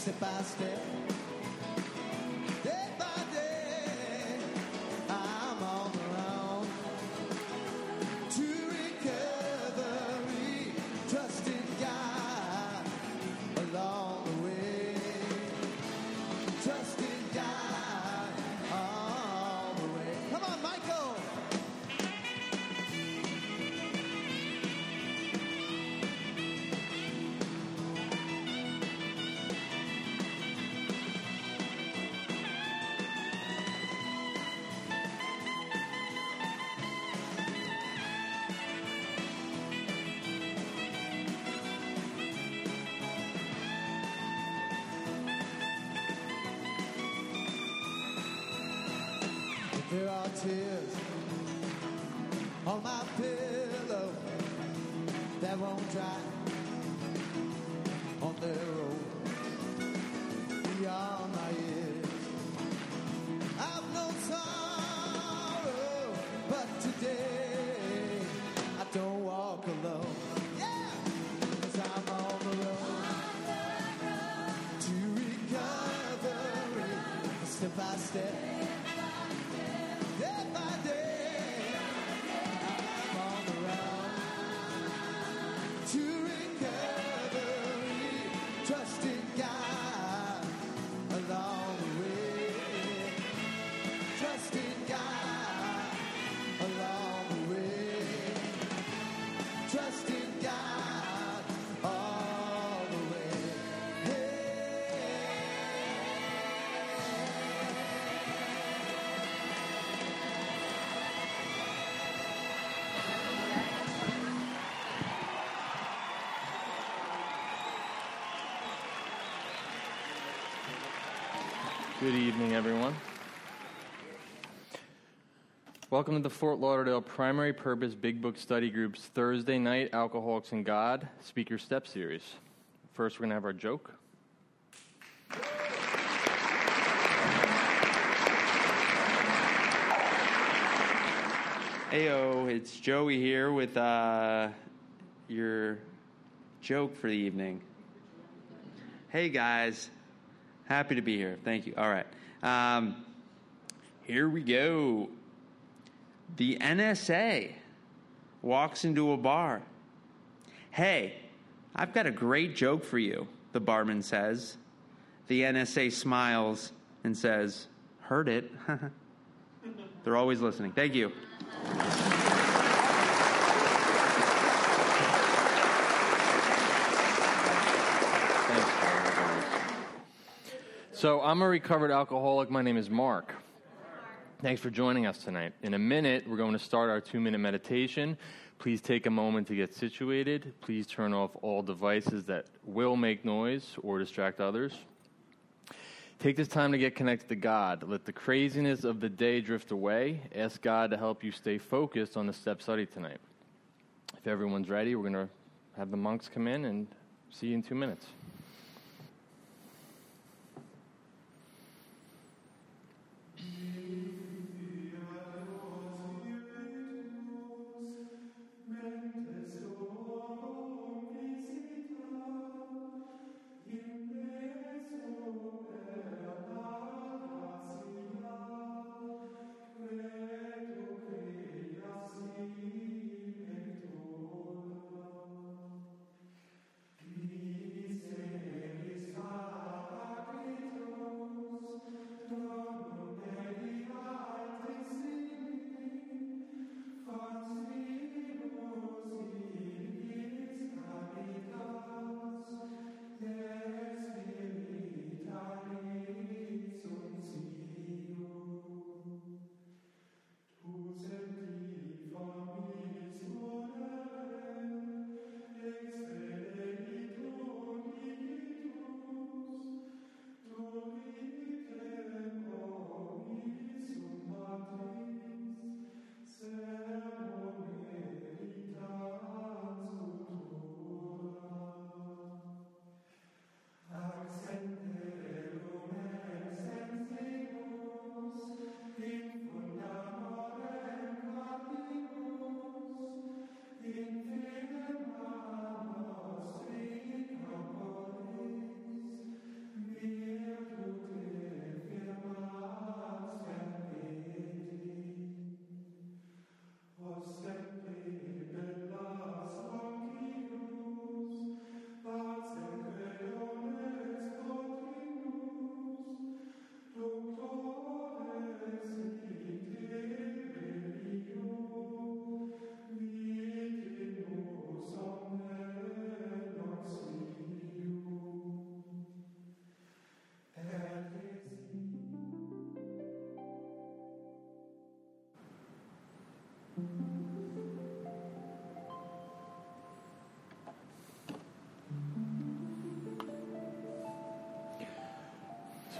step by step, won't on their own beyond my ears. I've known sorrow, but today I don't walk alone. I'm on the road to recovery, step by step Good evening, everyone. Welcome to the Fort Lauderdale Primary Purpose Big Book Study Group's Thursday night Alcoholics and God Speaker Step Series. First, we're going to have our joke. Heyo, it's Joey here with uh, your joke for the evening. Hey guys, happy to be here. Thank you. All right, um, here we go. The NSA walks into a bar. Hey, I've got a great joke for you, the barman says. The NSA smiles and says, Heard it. They're always listening. Thank you. Thanks, Paul, as always. So, I'm a recovered alcoholic. My name is Mark. Thanks for joining us tonight. In a minute, we're going to start our two minute meditation. Please take a moment to get situated. Please turn off all devices that will make noise or distract others. Take this time to get connected to God. Let the craziness of the day drift away. Ask God to help you stay focused on the step study tonight. If everyone's ready, we're going to have the monks come in and see you in two minutes.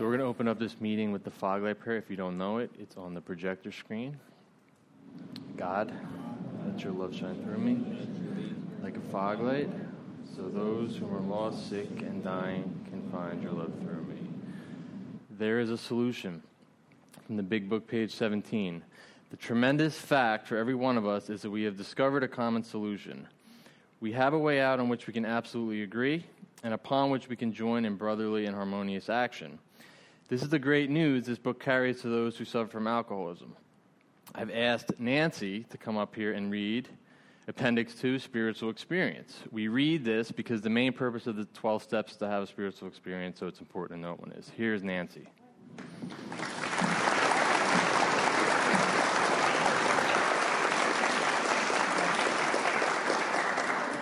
So we're going to open up this meeting with the Foglight Prayer. If you don't know it, it's on the projector screen. God, let your love shine through me like a foglight, so those who are lost, sick, and dying can find your love through me. There is a solution from the Big Book, page 17. The tremendous fact for every one of us is that we have discovered a common solution. We have a way out on which we can absolutely agree and upon which we can join in brotherly and harmonious action. This is the great news this book carries to those who suffer from alcoholism. I've asked Nancy to come up here and read Appendix 2 Spiritual Experience. We read this because the main purpose of the 12 steps is to have a spiritual experience, so it's important to know what one is. Here's Nancy.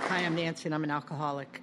Hi, I'm Nancy, and I'm an alcoholic.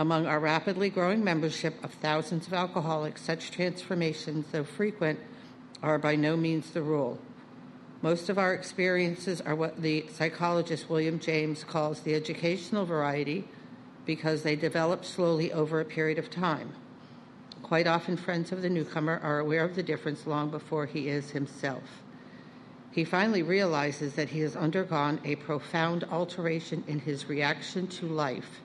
Among our rapidly growing membership of thousands of alcoholics, such transformations, though frequent, are by no means the rule. Most of our experiences are what the psychologist William James calls the educational variety because they develop slowly over a period of time. Quite often, friends of the newcomer are aware of the difference long before he is himself. He finally realizes that he has undergone a profound alteration in his reaction to life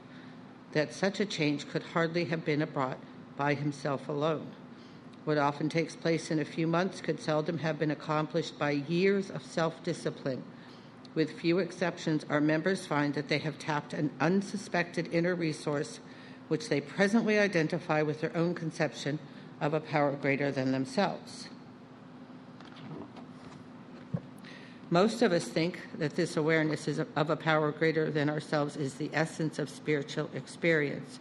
that such a change could hardly have been brought by himself alone. What often takes place in a few months could seldom have been accomplished by years of self discipline. With few exceptions, our members find that they have tapped an unsuspected inner resource which they presently identify with their own conception of a power greater than themselves. Most of us think that this awareness is of a power greater than ourselves is the essence of spiritual experience.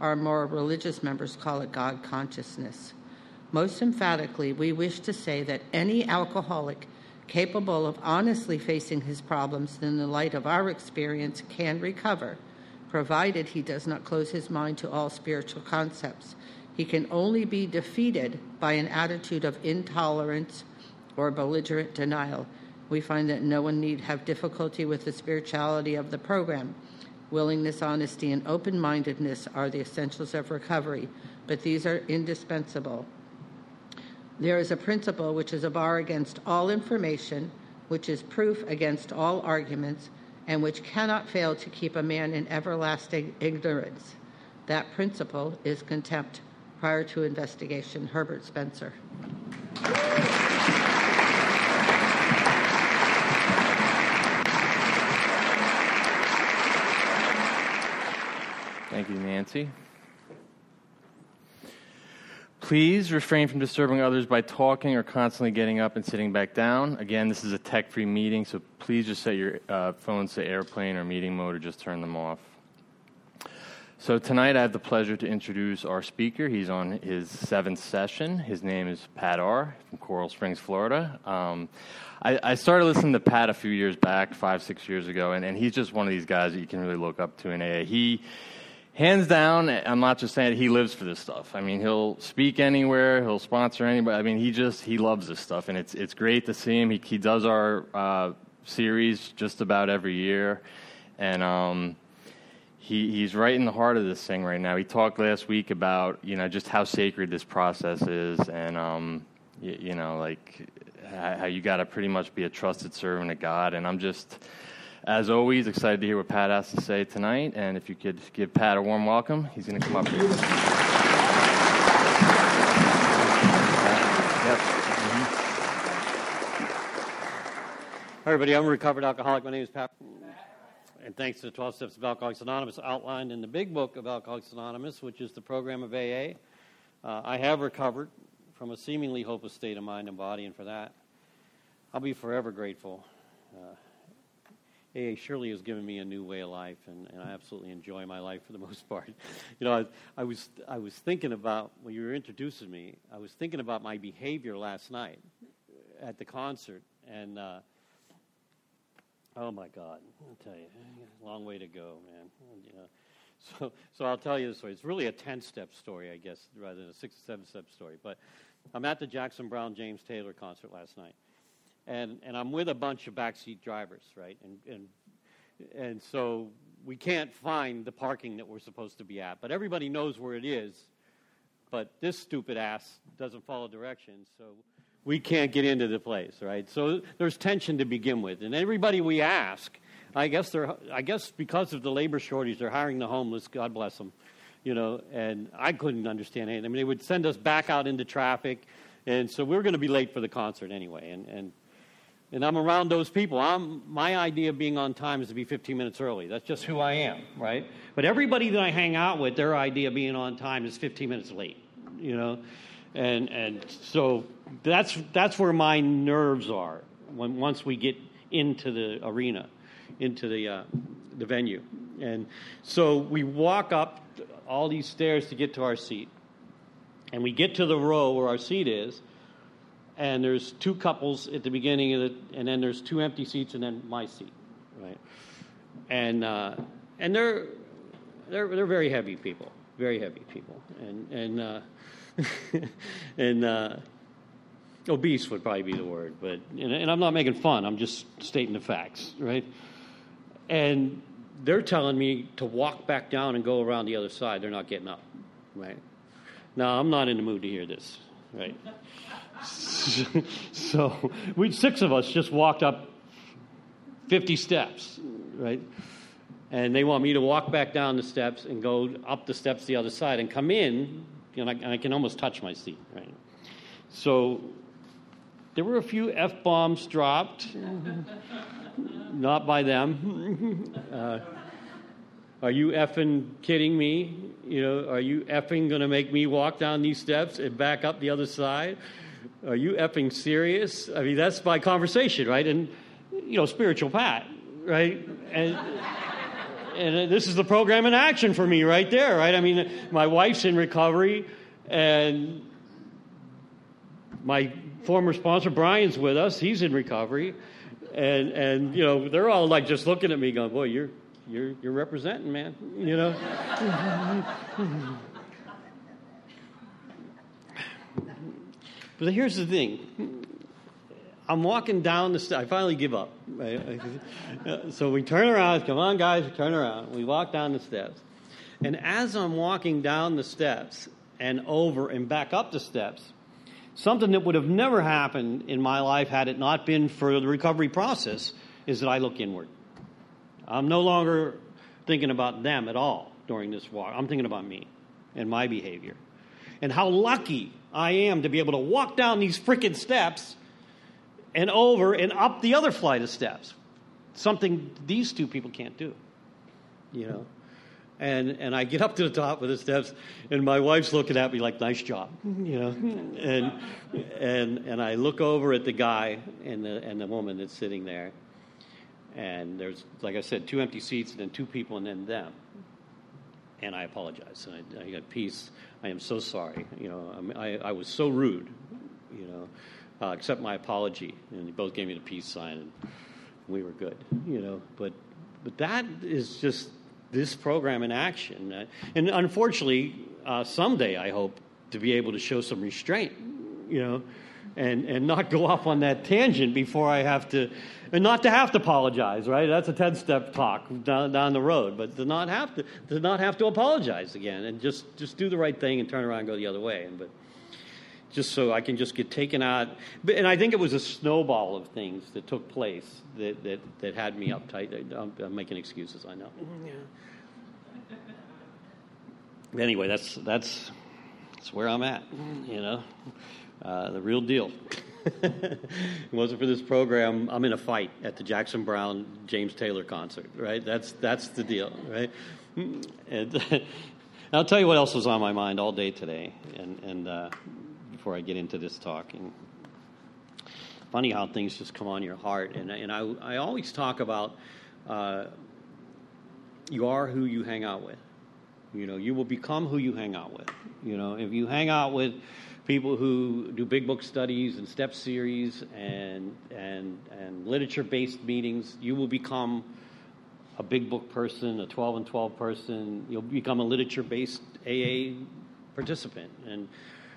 Our more religious members call it God consciousness. Most emphatically, we wish to say that any alcoholic capable of honestly facing his problems in the light of our experience can recover, provided he does not close his mind to all spiritual concepts. He can only be defeated by an attitude of intolerance or belligerent denial we find that no one need have difficulty with the spirituality of the program. Willingness, honesty, and open mindedness are the essentials of recovery, but these are indispensable. There is a principle which is a bar against all information, which is proof against all arguments, and which cannot fail to keep a man in everlasting ignorance. That principle is contempt prior to investigation. Herbert Spencer. Thank you, Nancy. Please refrain from disturbing others by talking or constantly getting up and sitting back down. Again, this is a tech free meeting, so please just set your uh, phones to airplane or meeting mode or just turn them off. So, tonight I have the pleasure to introduce our speaker. He's on his seventh session. His name is Pat R. from Coral Springs, Florida. Um, I, I, started listening to Pat a few years back, five, six years ago, and, and he's just one of these guys that you can really look up to in AA. He hands down, I'm not just saying he lives for this stuff. I mean, he'll speak anywhere, he'll sponsor anybody. I mean, he just he loves this stuff, and it's it's great to see him. He he does our uh, series just about every year, and um, he he's right in the heart of this thing right now. He talked last week about you know just how sacred this process is, and um, you, you know like how you got to pretty much be a trusted servant of God, and I'm just as always, excited to hear what Pat has to say tonight. And if you could give Pat a warm welcome, he's going to come up here. Yep. Hi, everybody. I'm a recovered alcoholic. My name is Pat. And thanks to the 12 Steps of Alcoholics Anonymous outlined in the big book of Alcoholics Anonymous, which is the program of AA, uh, I have recovered from a seemingly hopeless state of mind and body, and for that, I'll be forever grateful. Uh, AA surely has given me a new way of life, and, and I absolutely enjoy my life for the most part. You know, I, I, was I was thinking about when you were introducing me. I was thinking about my behavior last night at the concert, and uh, oh my God, I'll tell you, long way to go, man. You know, so so I'll tell you the story. It's really a ten-step story, I guess, rather than a six or seven-step story. But I'm at the Jackson Browne James Taylor concert last night and and I'm with a bunch of backseat drivers, right? And and and so we can't find the parking that we're supposed to be at, but everybody knows where it is. But this stupid ass doesn't follow directions, so we can't get into the place, right? So there's tension to begin with, and everybody we ask, I guess they're, I guess because of the labor shortage, they're hiring the homeless. God bless them, you know. And I couldn't understand anything. I mean, they would send us back out into traffic, and so we we're going to be late for the concert anyway. And and and I'm around those people. I'm, my idea of being on time is to be 15 minutes early. That's just who I am, right? But everybody that I hang out with, their idea of being on time is 15 minutes late, you know? And, and so that's, that's where my nerves are when, once we get into the arena, into the, uh, the venue. And so we walk up all these stairs to get to our seat. And we get to the row where our seat is, and there's two couples at the beginning of it, and then there's two empty seats, and then my seat, right? And uh, and they're they're they're very heavy people, very heavy people, and and uh, and uh, obese would probably be the word, but and, and I'm not making fun. I'm just stating the facts, right? And they're telling me to walk back down and go around the other side. They're not getting up, right? Now I'm not in the mood to hear this, right? so we six of us just walked up 50 steps, right? And they want me to walk back down the steps and go up the steps the other side and come in, and I, and I can almost touch my seat, right? So there were a few f bombs dropped, not by them. Uh, are you effing kidding me? You know, are you effing going to make me walk down these steps and back up the other side? Are you effing serious? I mean, that's my conversation, right? And, you know, spiritual Pat, right? And, and this is the program in action for me right there, right? I mean, my wife's in recovery, and my former sponsor, Brian's with us. He's in recovery. And, and you know, they're all like just looking at me going, boy, you're, you're, you're representing, man, you know? But here's the thing. I'm walking down the steps. I finally give up. So we turn around. Come on, guys, turn around. We walk down the steps. And as I'm walking down the steps and over and back up the steps, something that would have never happened in my life had it not been for the recovery process is that I look inward. I'm no longer thinking about them at all during this walk. I'm thinking about me and my behavior. And how lucky I am to be able to walk down these freaking steps and over and up the other flight of steps. Something these two people can't do. You know? And, and I get up to the top of the steps, and my wife's looking at me like, nice job, you know. And, and, and I look over at the guy and the, and the woman that's sitting there, and there's, like I said, two empty seats, and then two people, and then them. And I apologize. And I, I got peace I am so sorry. You know, I, I was so rude, you know, uh, accept my apology. And they both gave me the peace sign, and we were good, you know. But, but that is just this program in action. Uh, and unfortunately, uh, someday I hope to be able to show some restraint, you know, and, and not go off on that tangent before I have to, and not to have to apologize, right? That's a 10 step talk down, down the road, but to not have to, to not have to apologize again and just, just do the right thing and turn around and go the other way. And, but just so I can just get taken out. And I think it was a snowball of things that took place that, that, that had me uptight. I'm, I'm making excuses, I know. Mm-hmm. Yeah. Anyway, that's, that's, that's where I'm at, you know, uh, the real deal. it wasn't for this program, I'm in a fight at the Jackson Browne James Taylor concert, right? That's, that's the deal, right? And I'll tell you what else was on my mind all day today. And, and uh, before I get into this talk. And funny how things just come on your heart. And, and I, I always talk about uh, you are who you hang out with. You know, you will become who you hang out with. You know, if you hang out with people who do big book studies and step series and and and literature based meetings, you will become a big book person, a 12 and 12 person. You'll become a literature based AA participant. And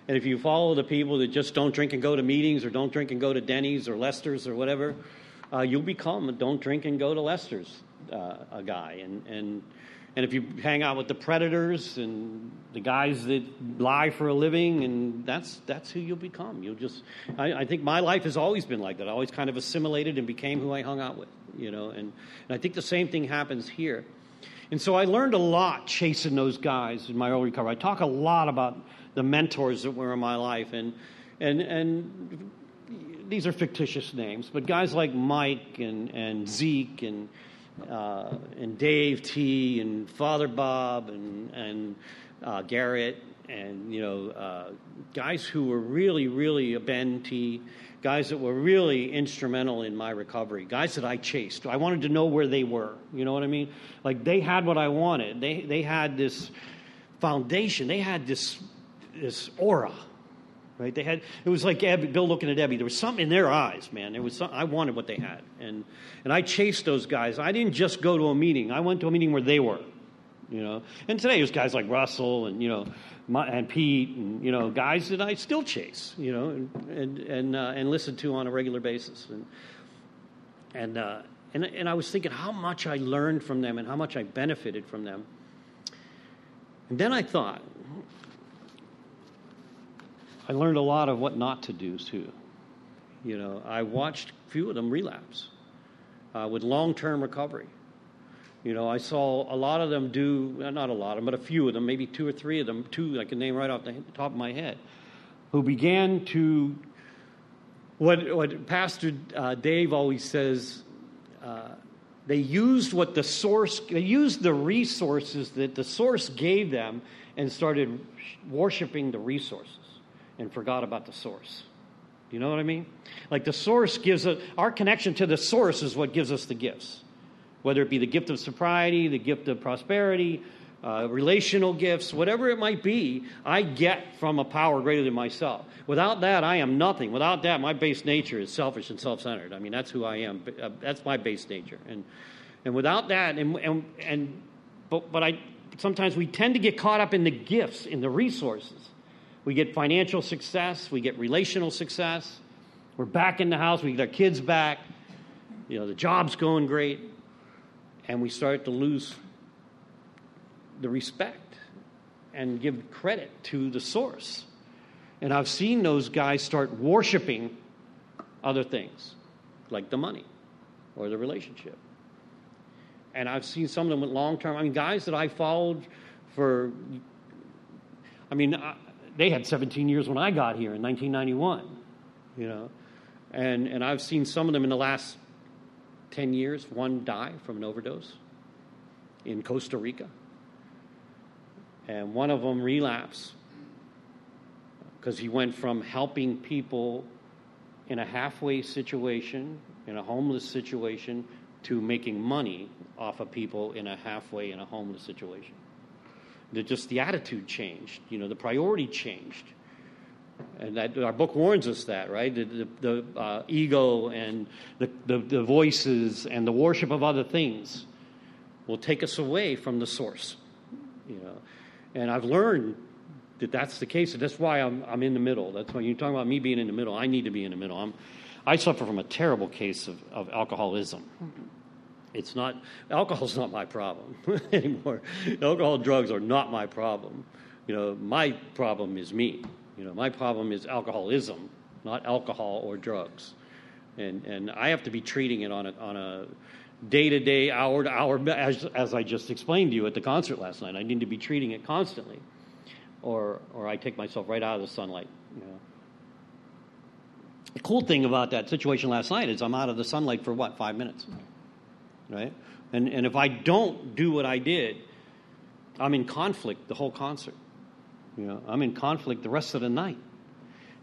and if you follow the people that just don't drink and go to meetings or don't drink and go to Denny's or Lester's or whatever, uh, you'll become a don't drink and go to Lester's uh, a guy. And, and, and if you hang out with the predators and the guys that lie for a living, and that's, that's who you'll become. You'll just, I, I think my life has always been like that. I always kind of assimilated and became who I hung out with, you know. And, and I think the same thing happens here. And so I learned a lot chasing those guys in my early recovery. I talk a lot about the mentors that were in my life. And, and, and these are fictitious names, but guys like Mike and, and Zeke and, uh, and Dave T and Father Bob and, and uh, Garrett and, you know, uh, guys who were really, really a Ben T, guys that were really instrumental in my recovery, guys that I chased. I wanted to know where they were. You know what I mean? Like they had what I wanted. They, they had this foundation. They had this this aura, right? They had it was like Ebby, Bill looking at Ebby. There was something in their eyes, man. There was some, I wanted what they had, and and I chased those guys. I didn't just go to a meeting. I went to a meeting where they were, you know. And today there's guys like Russell and you know, my, and Pete and you know guys that I still chase, you know, and and and, uh, and listen to on a regular basis, and and. Uh, and, and I was thinking how much I learned from them and how much I benefited from them. And then I thought, I learned a lot of what not to do too. You know, I watched a few of them relapse uh, with long-term recovery. You know, I saw a lot of them do not a lot of them, but a few of them, maybe two or three of them, two I can name right off the top of my head, who began to what what Pastor uh, Dave always says. Uh, they used what the source they used the resources that the source gave them and started worshiping the resources and forgot about the source. You know what I mean? Like the source gives us, our connection to the source is what gives us the gifts. Whether it be the gift of sobriety, the gift of prosperity, uh, relational gifts, whatever it might be, I get from a power greater than myself. Without that, I am nothing. Without that, my base nature is selfish and self centered. I mean, that's who I am. Uh, that's my base nature. And, and without that, and, and, and but, but I, sometimes we tend to get caught up in the gifts, in the resources. We get financial success, we get relational success. We're back in the house, we get our kids back. You know, the job's going great. And we start to lose the respect and give credit to the source. And I've seen those guys start worshiping other things, like the money or the relationship. And I've seen some of them with long term, I mean, guys that I followed for, I mean, they had 17 years when I got here in 1991, you know. And, and I've seen some of them in the last 10 years, one die from an overdose in Costa Rica. And one of them relapse because he went from helping people in a halfway situation, in a homeless situation, to making money off of people in a halfway in a homeless situation the, just the attitude changed. You know, the priority changed. And that, our book warns us that, right? The, the, the uh, ego and the, the, the voices and the worship of other things will take us away from the source. You know, and I've learned that that's the case. That's why I'm, I'm in the middle. That's why you're talking about me being in the middle. I need to be in the middle. I'm, I suffer from a terrible case of, of alcoholism. It's not alcohol's not my problem anymore. Alcohol drugs are not my problem. You know, my problem is me. You know, my problem is alcoholism, not alcohol or drugs. And and I have to be treating it on a on a day to day, hour to hour, as as I just explained to you at the concert last night. I need to be treating it constantly, or or I take myself right out of the sunlight. You know. The cool thing about that situation last night is I'm out of the sunlight for what five minutes right? And, and if I don't do what I did, I'm in conflict the whole concert. You know, I'm in conflict the rest of the night.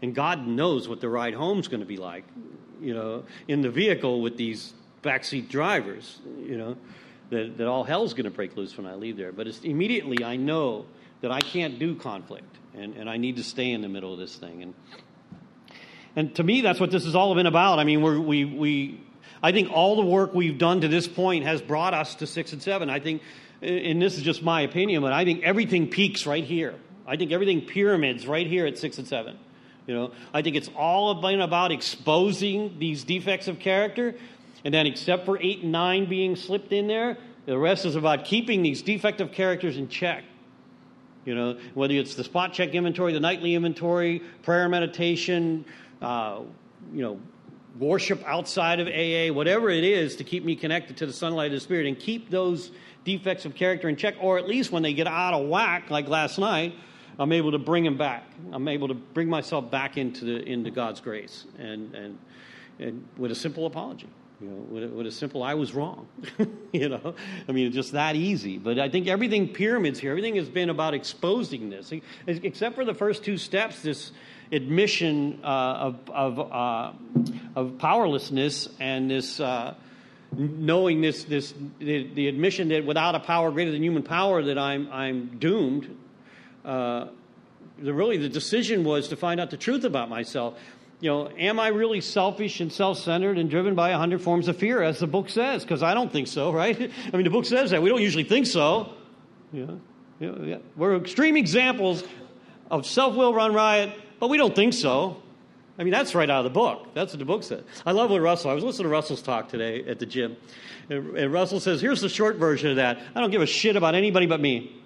And God knows what the ride home's going to be like, you know, in the vehicle with these backseat drivers, you know, that, that all hell's going to break loose when I leave there. But it's, immediately I know that I can't do conflict and, and I need to stay in the middle of this thing. And, and to me, that's what this has all been about. I mean, we're, we, we, I think all the work we've done to this point has brought us to six and seven. I think, and this is just my opinion, but I think everything peaks right here. I think everything pyramids right here at six and seven. You know, I think it's all been about exposing these defects of character, and then except for eight and nine being slipped in there, the rest is about keeping these defective characters in check. You know, whether it's the spot check inventory, the nightly inventory, prayer meditation, uh, you know, worship outside of AA, whatever it is to keep me connected to the sunlight of the Spirit and keep those defects of character in check, or at least when they get out of whack, like last night, I'm able to bring them back. I'm able to bring myself back into, the, into God's grace and, and, and with a simple apology. You know, with a, with a simple, I was wrong. you know, I mean, just that easy. But I think everything pyramids here, everything has been about exposing this, except for the first two steps. This admission uh, of, of, uh, of powerlessness and this uh, knowing this, this the, the, admission that without a power greater than human power that I'm, I'm doomed. Uh, the, really, the decision was to find out the truth about myself. You know, am I really selfish and self-centered and driven by a hundred forms of fear, as the book says? Because I don't think so, right? I mean, the book says that. We don't usually think so. Yeah, yeah, yeah. We're extreme examples of self-will run riot but we don't think so. I mean, that's right out of the book. That's what the book says. I love what Russell, I was listening to Russell's talk today at the gym. And, and Russell says, here's the short version of that. I don't give a shit about anybody but me.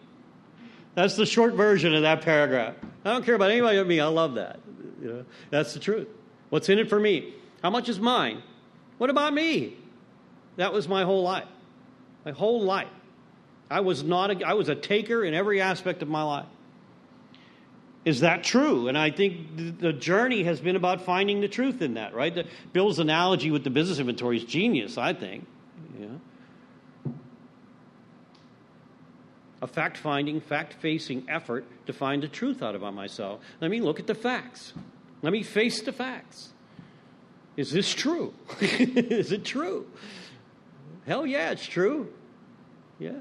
That's the short version of that paragraph. I don't care about anybody but me. I love that. You know, that's the truth. What's in it for me? How much is mine? What about me? That was my whole life. My whole life. I was not a, I was a taker in every aspect of my life. Is that true? And I think the journey has been about finding the truth in that, right? Bill's analogy with the business inventory is genius, I think. Yeah. A fact finding, fact facing effort to find the truth out about myself. Let me look at the facts. Let me face the facts. Is this true? is it true? Hell yeah, it's true. Yeah.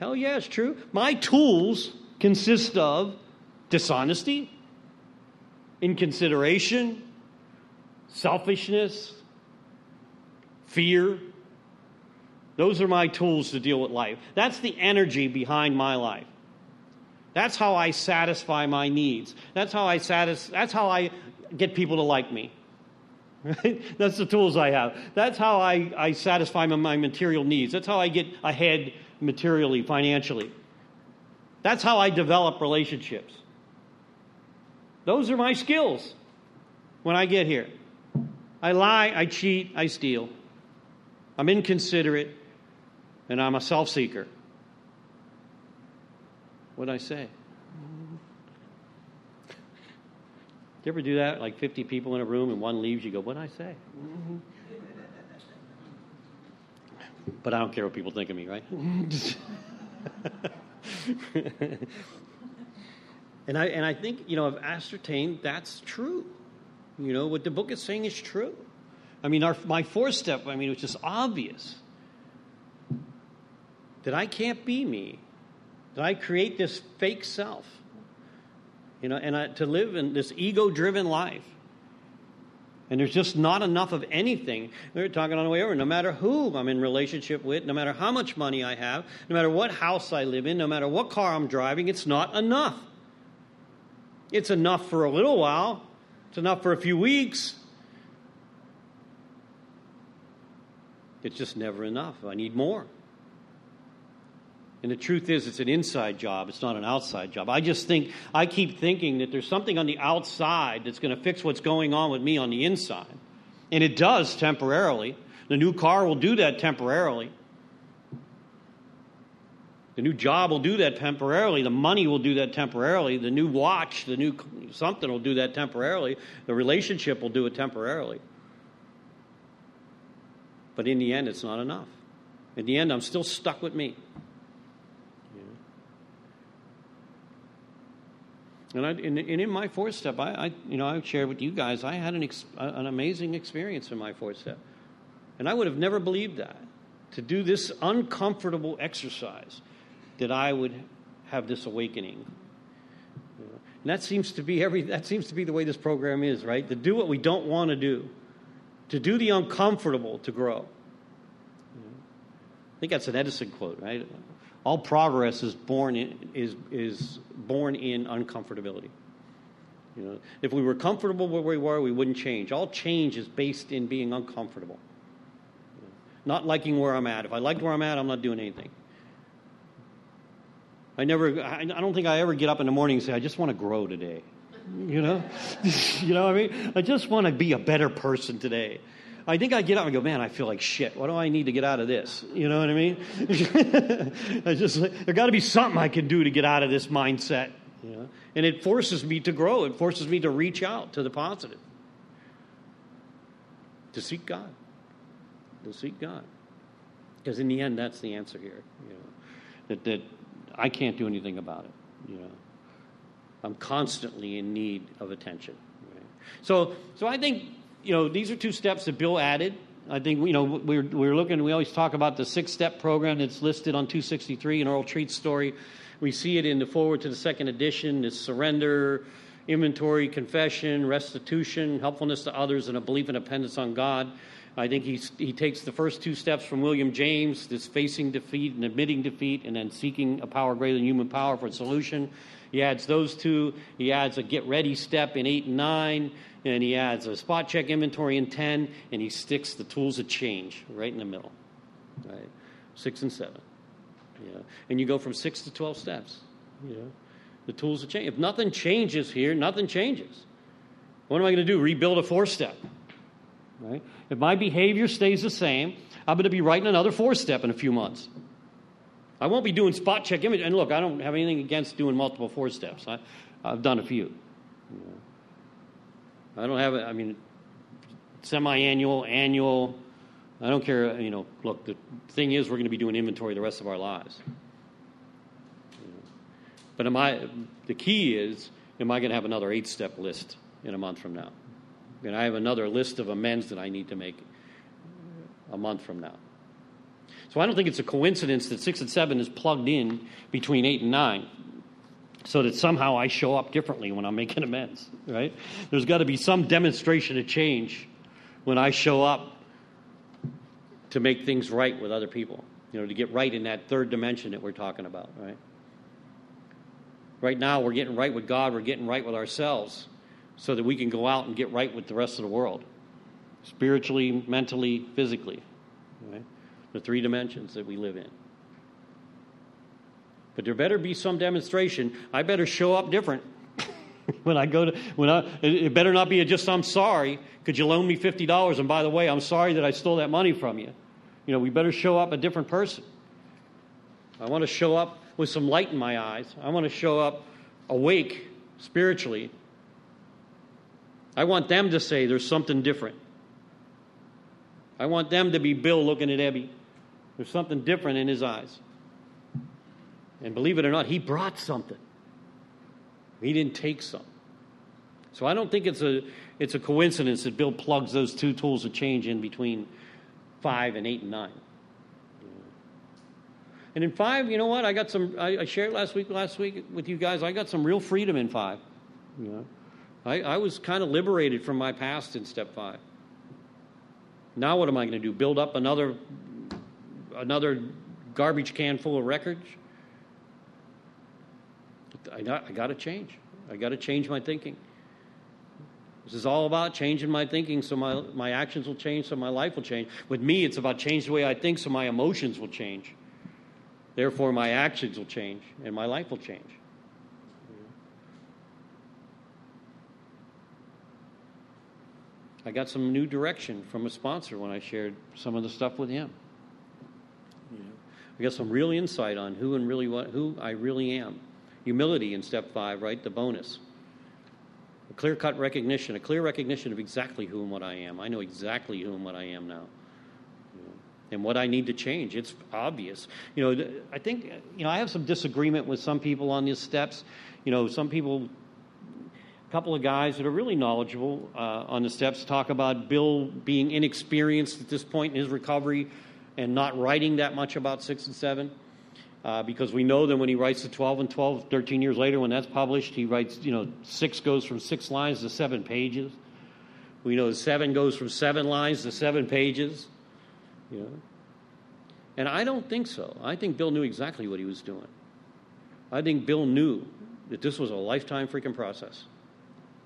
Hell yeah, it's true. My tools consist of dishonesty, inconsideration, selfishness, fear. Those are my tools to deal with life. That's the energy behind my life. That's how I satisfy my needs. That's how I satis- that's how I get people to like me. That's the tools I have. That's how I, I satisfy my, my material needs. That's how I get ahead materially, financially. That's how I develop relationships. Those are my skills when I get here. I lie, I cheat, I steal. I'm inconsiderate, and I'm a self seeker. What'd I say? Do you ever do that? Like 50 people in a room and one leaves, you go, What'd I say? but I don't care what people think of me, right? And I, and I think, you know, I've ascertained that's true. You know, what the book is saying is true. I mean, our, my fourth step, I mean, it's just obvious that I can't be me, that I create this fake self, you know, and I, to live in this ego driven life. And there's just not enough of anything. We were talking on the way over. No matter who I'm in relationship with, no matter how much money I have, no matter what house I live in, no matter what car I'm driving, it's not enough. It's enough for a little while. It's enough for a few weeks. It's just never enough. I need more. And the truth is, it's an inside job. It's not an outside job. I just think, I keep thinking that there's something on the outside that's going to fix what's going on with me on the inside. And it does temporarily. The new car will do that temporarily. The new job will do that temporarily. The money will do that temporarily. The new watch, the new something will do that temporarily. The relationship will do it temporarily. But in the end, it's not enough. In the end, I'm still stuck with me. And, I, and, and, in my fourth step, I, I, you know, I shared with you guys, I had an, ex, an amazing experience in my fourth step. And I would have never believed that. To do this uncomfortable exercise, that I would have this awakening. And that seems to be every that seems to be the way this program is, right? To do what we don't want to do. To do the uncomfortable to grow. I think that's an Edison quote, right? All progress is born in, is, is born in uncomfortability. You know, if we were comfortable where we were, we wouldn't change. All change is based in being uncomfortable. Not liking where I'm at. If I liked where I'm at, I'm not doing anything. I never, I don't think I ever get up in the morning and say, I just want to grow today. You know? you know what I mean? I just want to be a better person today. I think I get up and go, man, I feel like shit. What do I need to get out of this? You know what I mean? I just there got to be something I can do to get out of this mindset. You know? And it forces me to grow. It forces me to reach out to the positive, to seek God, to seek God, because in the end, that's the answer here. You know, that that I can't do anything about it. You know, I'm constantly in need of attention. Right? So, so I think you know, these are two steps that Bill added. I think, you know, we're, we're looking, we always talk about the six step program that's listed on 263 in Earl Treat's story. We see it in the foreword to the second edition it's surrender, inventory, confession, restitution, helpfulness to others, and a belief and dependence on God. I think he's, he takes the first two steps from William James, this facing defeat and admitting defeat, and then seeking a power greater than human power for a solution. He adds those two. He adds a get ready step in 8 and 9 and he adds a spot check inventory in 10, and he sticks the tools of change right in the middle, right? Six and seven. Yeah. And you go from six to 12 steps. Yeah. The tools of change. If nothing changes here, nothing changes. What am I going to do? Rebuild a four step. Right? If my behavior stays the same, I'm going to be writing another four step in a few months. I won't be doing spot check image. And look, I don't have anything against doing multiple four steps. I, have done a few. I don't have. I mean, semi-annual, annual. I don't care. You know, look. The thing is, we're going to be doing inventory the rest of our lives. But am I? The key is, am I going to have another eight-step list in a month from now? And I have another list of amends that I need to make a month from now. So I don't think it's a coincidence that six and seven is plugged in between eight and nine so that somehow I show up differently when I'm making amends, right? There's got to be some demonstration of change when I show up to make things right with other people, you know, to get right in that third dimension that we're talking about, right? Right now, we're getting right with God, we're getting right with ourselves so that we can go out and get right with the rest of the world spiritually, mentally, physically, right? The three dimensions that we live in. But there better be some demonstration. I better show up different when I go to when I it better not be a just I'm sorry. Could you loan me fifty dollars? And by the way, I'm sorry that I stole that money from you. You know, we better show up a different person. I want to show up with some light in my eyes. I want to show up awake spiritually. I want them to say there's something different. I want them to be Bill looking at Ebby. There's something different in his eyes. And believe it or not, he brought something. He didn't take some. So I don't think it's a it's a coincidence that Bill plugs those two tools of change in between five and eight and nine. And in five, you know what? I got some. I, I shared last week. Last week with you guys, I got some real freedom in five. You know, I, I was kind of liberated from my past in step five. Now what am I going to do? Build up another another garbage can full of records? I got, I got to change. I got to change my thinking. This is all about changing my thinking so my, my actions will change, so my life will change. With me, it's about changing the way I think so my emotions will change. Therefore, my actions will change and my life will change. I got some new direction from a sponsor when I shared some of the stuff with him. I got some real insight on who and really what who I really am. Humility in step five, right? The bonus. A clear cut recognition, a clear recognition of exactly who and what I am. I know exactly who and what I am now. And what I need to change. It's obvious. You know, I think, you know, I have some disagreement with some people on these steps. You know, some people couple of guys that are really knowledgeable uh, on the steps talk about Bill being inexperienced at this point in his recovery and not writing that much about six and seven. Uh, because we know that when he writes the 12 and 12, 13 years later, when that's published, he writes, you know, six goes from six lines to seven pages. We know seven goes from seven lines to seven pages. You know? And I don't think so. I think Bill knew exactly what he was doing. I think Bill knew that this was a lifetime freaking process.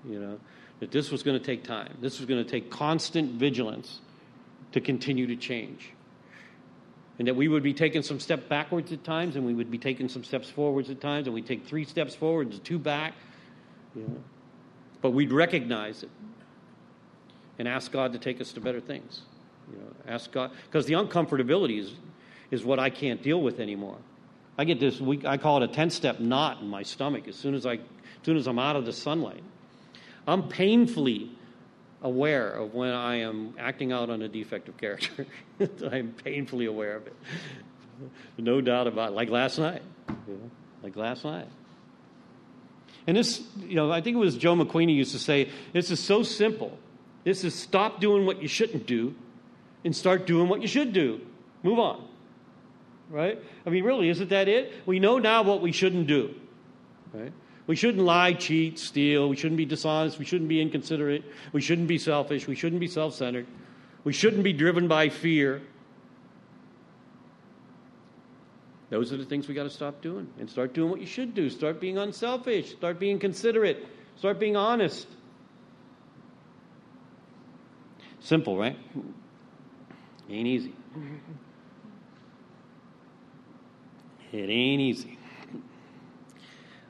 You know, that this was going to take time. This was going to take constant vigilance to continue to change and that we would be taking some steps backwards at times, and we would be taking some steps forwards at times, and we'd take three steps forward and two back. You know. But we'd recognize it and ask God to take us to better things. You know, ask God because the uncomfortability is is what I can't deal with anymore. I get this week. I call it a ten step knot in my stomach as soon as I as soon as I'm out of the sunlight. I'm painfully aware of when I am acting out on a defective character. I'm painfully aware of it. No doubt about it. Like last night. Like last night. And this, you know, I think it was Joe McQuany used to say, this is so simple. This is stop doing what you shouldn't do and start doing what you should do. Move on. Right? I mean, really, isn't that it? We know now what we shouldn't do. Right? We shouldn't lie, cheat, steal. We shouldn't be dishonest. We shouldn't be inconsiderate. We shouldn't be selfish. We shouldn't be self centered. We shouldn't be driven by fear. Those are the things we got to stop doing and start doing what you should do. Start being unselfish. Start being considerate. Start being honest. Simple, right? Ain't easy. Mm-hmm. It ain't easy.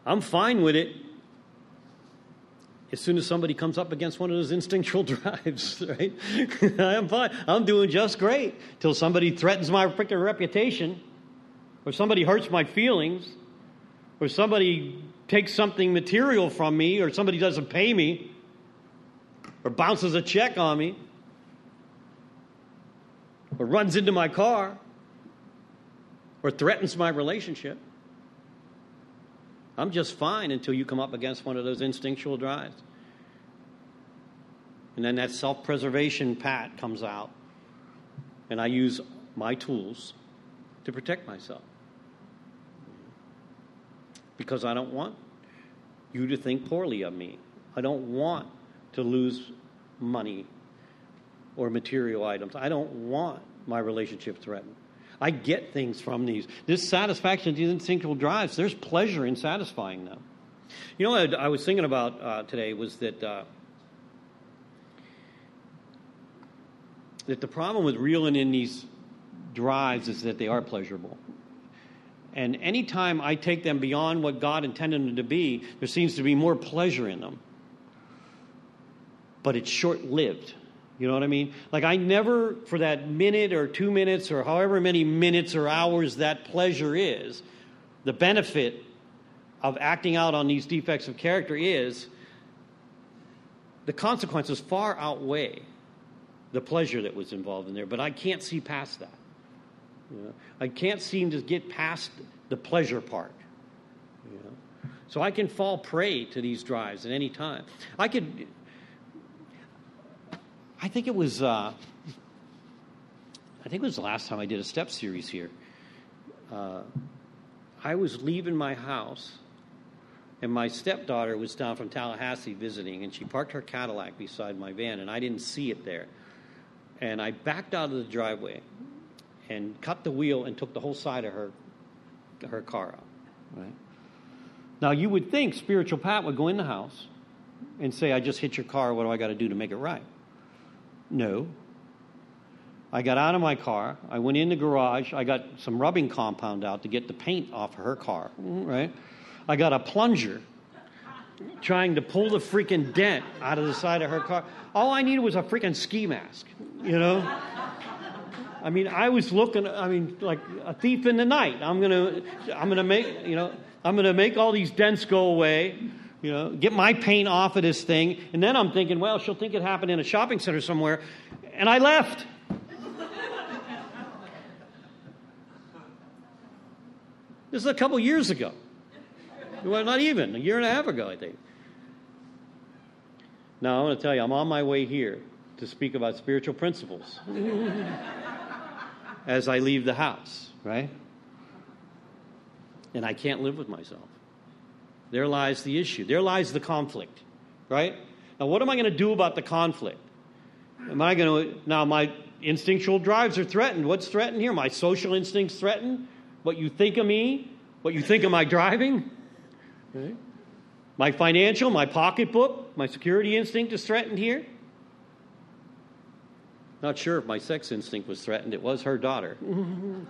I'm fine with it as soon as somebody comes up against one of those instinctual drives, right? I'm fine. I'm doing just great till somebody threatens my reputation, or somebody hurts my feelings, or somebody takes something material from me, or somebody doesn't pay me, or bounces a check on me, or runs into my car, or threatens my relationship. I'm just fine until you come up against one of those instinctual drives. And then that self preservation pat comes out. And I use my tools to protect myself. Because I don't want you to think poorly of me. I don't want to lose money or material items. I don't want my relationship threatened. I get things from these. This satisfaction, these instinctual drives, there's pleasure in satisfying them. You know what I was thinking about uh, today was that uh, that the problem with reeling in these drives is that they are pleasurable. And anytime I take them beyond what God intended them to be, there seems to be more pleasure in them. But it's short lived. You know what I mean? Like, I never, for that minute or two minutes or however many minutes or hours that pleasure is, the benefit of acting out on these defects of character is the consequences far outweigh the pleasure that was involved in there. But I can't see past that. You know? I can't seem to get past the pleasure part. You know? So I can fall prey to these drives at any time. I could I think it was. Uh, I think it was the last time I did a step series here. Uh, I was leaving my house And my stepdaughter was down from Tallahassee visiting, and she parked her Cadillac beside my van, and I didn't see it there. And I backed out of the driveway and cut the wheel and took the whole side of her, her car out. Right? Now, you would think spiritual Pat would go in the house and say, I just hit your car. What do I got to do to make it right? No. I got out of my car. I went in the garage. I got some rubbing compound out to get the paint off of her car, right? I got a plunger trying to pull the freaking dent out of the side of her car. All I needed was a freaking ski mask, you know? I mean, I was looking, I mean, like a thief in the night. I'm going to, I'm going to make, you know, I'm going to make all these dents go away, you know, get my pain off of this thing. And then I'm thinking, well, she'll think it happened in a shopping center somewhere. And I left. This is a couple years ago. Well, not even, a year and a half ago, I think. Now, I want to tell you, I'm on my way here to speak about spiritual principles as I leave the house, right? And I can't live with myself. There lies the issue. There lies the conflict, right? Now, what am I going to do about the conflict? Am I going to, now, my instinctual drives are threatened. What's threatened here? My social instincts threatened? What you think of me? What you think of my driving? My financial, my pocketbook, my security instinct is threatened here. Not sure if my sex instinct was threatened. It was her daughter.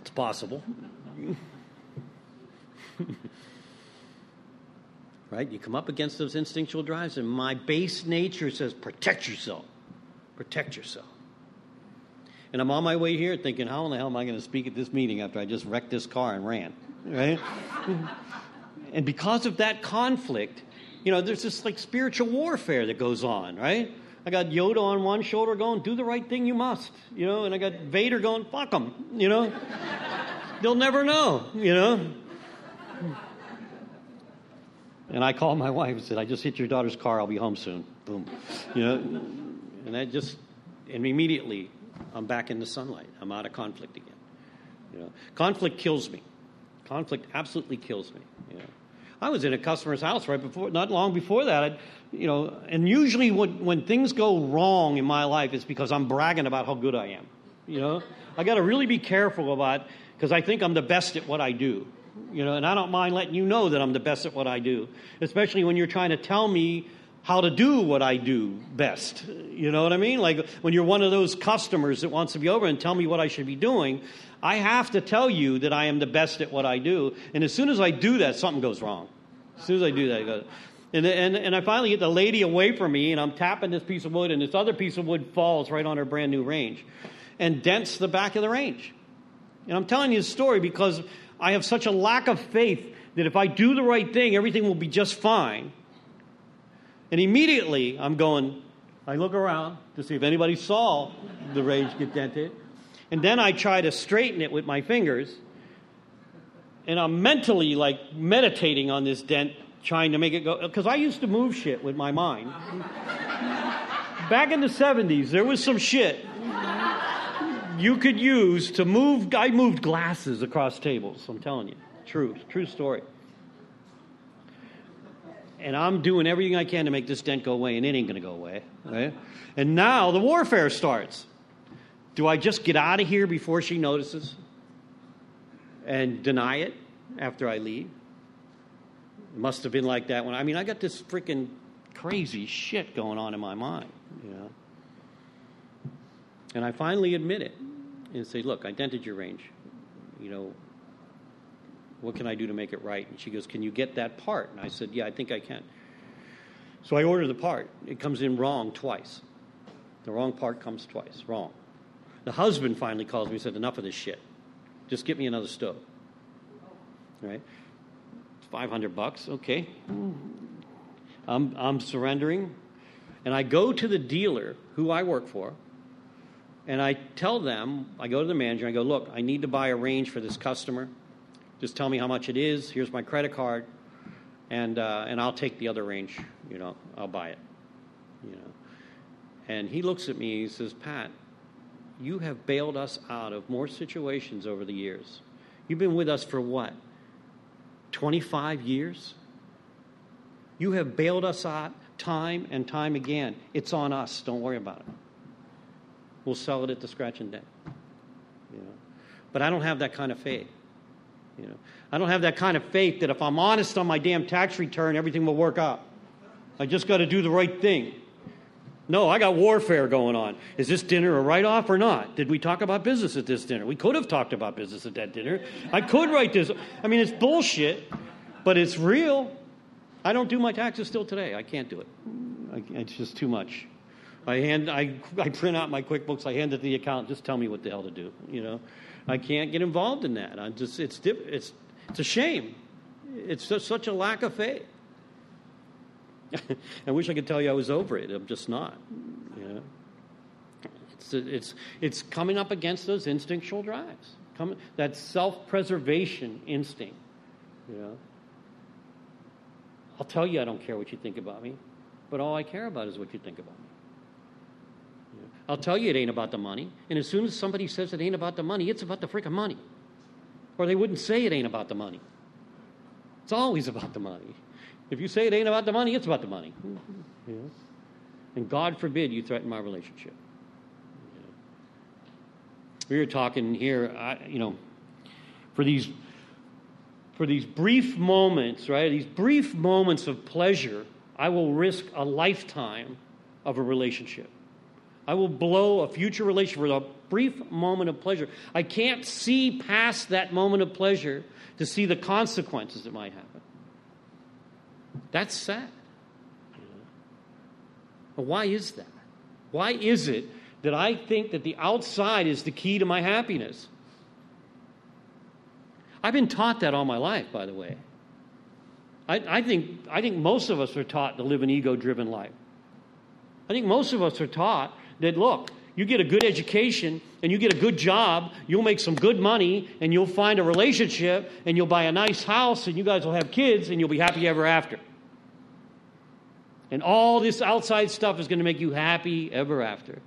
it's possible. right? You come up against those instinctual drives, and my base nature says, protect yourself. Protect yourself. And I'm on my way here thinking, how in the hell am I going to speak at this meeting after I just wrecked this car and ran? Right? and because of that conflict, you know, there's this like spiritual warfare that goes on, right? I got Yoda on one shoulder going, do the right thing you must, you know, and I got Vader going, fuck them, you know. They'll never know, you know. And I called my wife and said, I just hit your daughter's car, I'll be home soon. Boom. You know, and that just, and immediately I'm back in the sunlight. I'm out of conflict again. You know, conflict kills me. Conflict absolutely kills me. You know. I was in a customer's house right before, not long before that. I'd, you know, and usually when, when things go wrong in my life, it's because I'm bragging about how good I am. You know, I got to really be careful about because I think I'm the best at what I do. You know, and I don't mind letting you know that I'm the best at what I do, especially when you're trying to tell me how to do what I do best. You know what I mean? Like when you're one of those customers that wants to be over and tell me what I should be doing, I have to tell you that I am the best at what I do. And as soon as I do that, something goes wrong. As soon as I do that, it goes. And, and, and I finally get the lady away from me, and I'm tapping this piece of wood, and this other piece of wood falls right on her brand new range and dents the back of the range. And I'm telling you this story because I have such a lack of faith that if I do the right thing, everything will be just fine. And immediately I'm going, I look around to see if anybody saw the range get dented. And then I try to straighten it with my fingers. And I'm mentally like meditating on this dent, trying to make it go. Because I used to move shit with my mind. Back in the 70s, there was some shit you could use to move. I moved glasses across tables, I'm telling you. True, true story and I'm doing everything I can to make this dent go away, and it ain't going to go away. Right? And now the warfare starts. Do I just get out of here before she notices and deny it after I leave? It must have been like that when I mean I got this freaking crazy shit going on in my mind, you know. And I finally admit it and say, "Look, I dented your range. You know, what can I do to make it right? And she goes, Can you get that part? And I said, Yeah, I think I can. So I order the part. It comes in wrong twice. The wrong part comes twice. Wrong. The husband finally calls me and said, Enough of this shit. Just get me another stove. Right? 500 bucks. Okay. I'm, I'm surrendering. And I go to the dealer who I work for, and I tell them, I go to the manager, I go, Look, I need to buy a range for this customer. Just tell me how much it is. Here's my credit card, and uh, and I'll take the other range. You know, I'll buy it. You know, and he looks at me. He says, Pat, you have bailed us out of more situations over the years. You've been with us for what? 25 years? You have bailed us out time and time again. It's on us. Don't worry about it. We'll sell it at the scratch and dent. You know? But I don't have that kind of faith. You know? I don't have that kind of faith that if I'm honest on my damn tax return, everything will work out. I just got to do the right thing. No, I got warfare going on. Is this dinner a write off or not? Did we talk about business at this dinner? We could have talked about business at that dinner. I could write this. I mean, it's bullshit, but it's real. I don't do my taxes still today. I can't do it. I, it's just too much. I hand, I, I print out my QuickBooks. I hand it to the accountant. Just tell me what the hell to do. You know, I can't get involved in that. I just, it's, it's, it's a shame. It's just such a lack of faith. I wish I could tell you I was over it. I'm just not. You know, it's, it's, it's coming up against those instinctual drives. Coming, that self-preservation instinct. You know. I'll tell you I don't care what you think about me, but all I care about is what you think about me. I'll tell you it ain't about the money. And as soon as somebody says it ain't about the money, it's about the freaking money. Or they wouldn't say it ain't about the money. It's always about the money. If you say it ain't about the money, it's about the money. Mm-hmm. And God forbid you threaten my relationship. We were talking here, I, you know, for these for these brief moments, right? These brief moments of pleasure, I will risk a lifetime of a relationship. I will blow a future relationship for a brief moment of pleasure. I can't see past that moment of pleasure to see the consequences that might happen. That's sad. But why is that? Why is it that I think that the outside is the key to my happiness? I've been taught that all my life, by the way. I, I think, I think most of us are taught to live an ego driven life. I think most of us are taught that, look, you get a good education and you get a good job, you'll make some good money and you'll find a relationship and you'll buy a nice house and you guys will have kids and you'll be happy ever after. And all this outside stuff is going to make you happy ever after.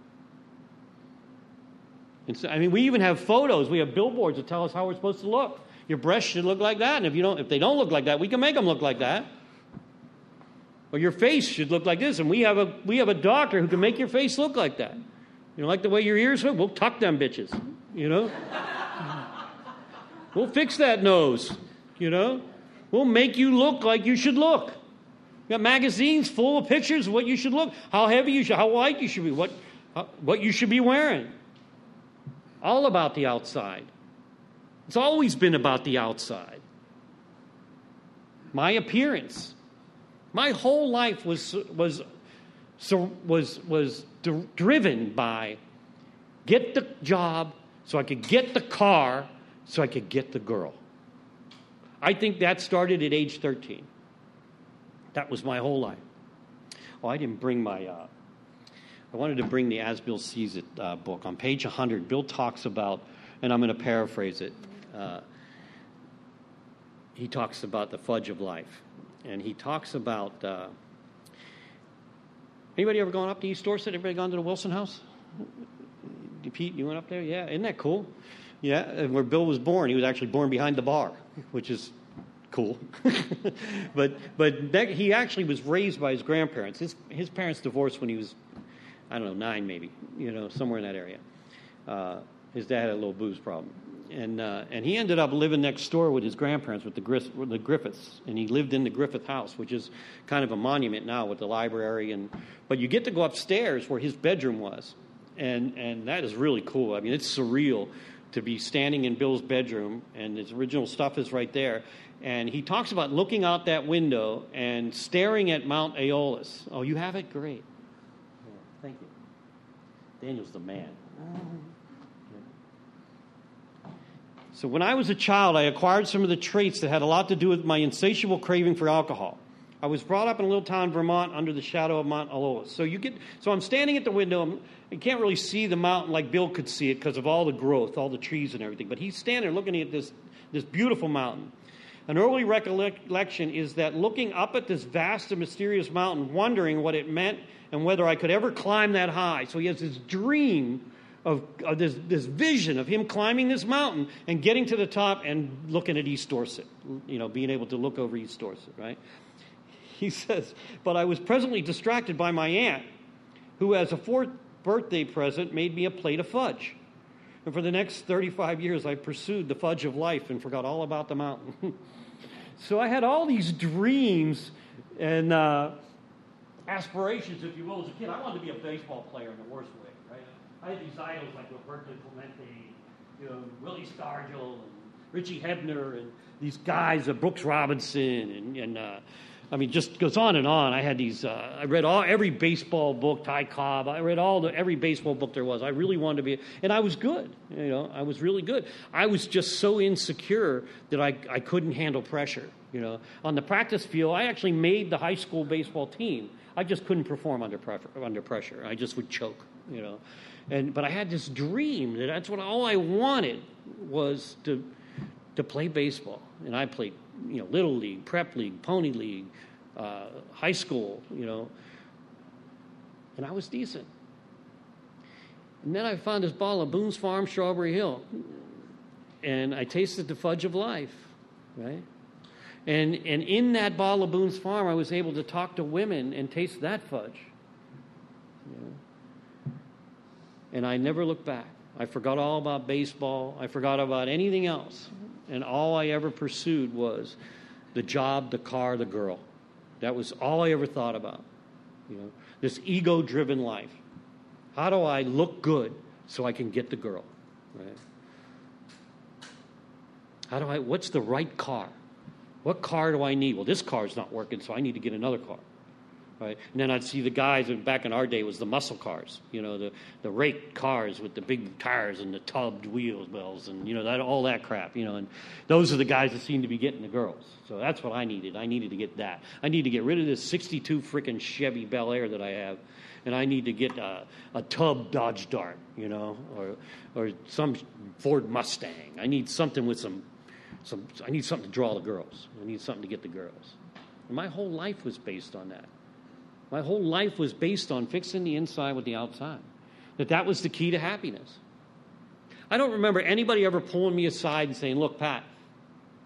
And so, I mean, we even have photos, we have billboards that tell us how we're supposed to look. Your breasts should look like that, and if you don't, if they don't look like that, we can make them look like that. Or your face should look like this, and we have a we have a doctor who can make your face look like that. You know, like the way your ears look, we'll tuck them bitches. You know, we'll fix that nose. You know, we'll make you look like you should look. You got magazines full of pictures of what you should look, how heavy you should, how light you should be, what how, what you should be wearing. All about the outside. It's always been about the outside. My appearance. My whole life was, was, was, was driven by get the job so I could get the car so I could get the girl. I think that started at age 13. That was my whole life. Oh, I didn't bring my. Uh, I wanted to bring the As Bill Sees It uh, book. On page 100, Bill talks about, and I'm going to paraphrase it uh, he talks about the fudge of life. And he talks about. Uh, anybody ever gone up to East Dorset? Everybody gone to the Wilson House? Pete, you went up there? Yeah, isn't that cool? Yeah, where Bill was born, he was actually born behind the bar, which is cool. but but he actually was raised by his grandparents. His his parents divorced when he was, I don't know, nine maybe, you know, somewhere in that area. Uh, his dad had a little booze problem, and uh, and he ended up living next door with his grandparents with the, the Griffiths, and he lived in the Griffith house, which is kind of a monument now with the library. And but you get to go upstairs where his bedroom was, and and that is really cool. I mean, it's surreal to be standing in Bill's bedroom, and his original stuff is right there. And he talks about looking out that window and staring at Mount Aeolus. Oh, you have it? Great. Yeah, thank you. Daniel's the man. So, when I was a child, I acquired some of the traits that had a lot to do with my insatiable craving for alcohol. I was brought up in a little town, Vermont, under the shadow of Mount Aeolus. So you get, so I'm standing at the window. I can't really see the mountain like Bill could see it because of all the growth, all the trees and everything. But he's standing there looking at this, this beautiful mountain. An early recollection is that looking up at this vast and mysterious mountain, wondering what it meant and whether I could ever climb that high. So he has this dream of, of this, this vision of him climbing this mountain and getting to the top and looking at East Dorset, you know, being able to look over East Dorset, right? He says, But I was presently distracted by my aunt, who, as a fourth birthday present, made me a plate of fudge. And for the next 35 years, I pursued the fudge of life and forgot all about the mountain. so I had all these dreams and uh, aspirations, if you will, as a kid. I wanted to be a baseball player in the worst way? I had these idols like Roberto Clemente, you know, Willie Stargell, and Richie Hebner, and these guys, uh, Brooks Robinson, and, and uh, I mean, just goes on and on. I had these. Uh, I read all every baseball book, Ty Cobb. I read all the every baseball book there was. I really wanted to be, and I was good. You know, I was really good. I was just so insecure that I I couldn't handle pressure. You know, on the practice field, I actually made the high school baseball team. I just couldn't perform under pressure. Under pressure, I just would choke. You know, and but I had this dream that that's what all I wanted was to to play baseball, and I played you know, little league, prep league, pony league, uh, high school, you know, and I was decent. And then I found this ball of Boone's Farm, Strawberry Hill, and I tasted the fudge of life, right? And, and in that bottle of Boone's Farm, I was able to talk to women and taste that fudge. And I never looked back. I forgot all about baseball. I forgot about anything else. And all I ever pursued was the job, the car, the girl. That was all I ever thought about. You know, this ego driven life. How do I look good so I can get the girl? Right? How do I what's the right car? What car do I need? Well, this car's not working, so I need to get another car right? And then I'd see the guys, and back in our day was the muscle cars, you know, the, the rake cars with the big tires and the tubbed wheels bells and, you know, that, all that crap, you know, and those are the guys that seem to be getting the girls. So that's what I needed. I needed to get that. I need to get rid of this 62 freaking Chevy Bel Air that I have, and I need to get a, a tub Dodge Dart, you know, or, or some Ford Mustang. I need something with some, some, I need something to draw the girls. I need something to get the girls. My whole life was based on that. My whole life was based on fixing the inside with the outside. That that was the key to happiness. I don't remember anybody ever pulling me aside and saying, "Look, Pat,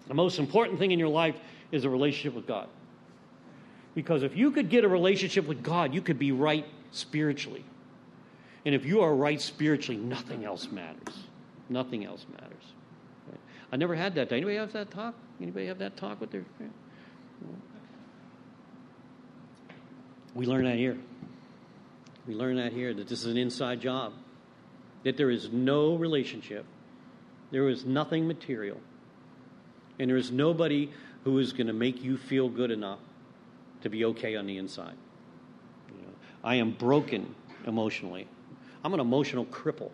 the most important thing in your life is a relationship with God." Because if you could get a relationship with God, you could be right spiritually. And if you are right spiritually, nothing else matters. Nothing else matters. Right? I never had that. Anybody have that talk? Anybody have that talk with their? We learn that here. We learn that here that this is an inside job, that there is no relationship, there is nothing material, and there is nobody who is going to make you feel good enough to be okay on the inside. You know, I am broken emotionally. I'm an emotional cripple,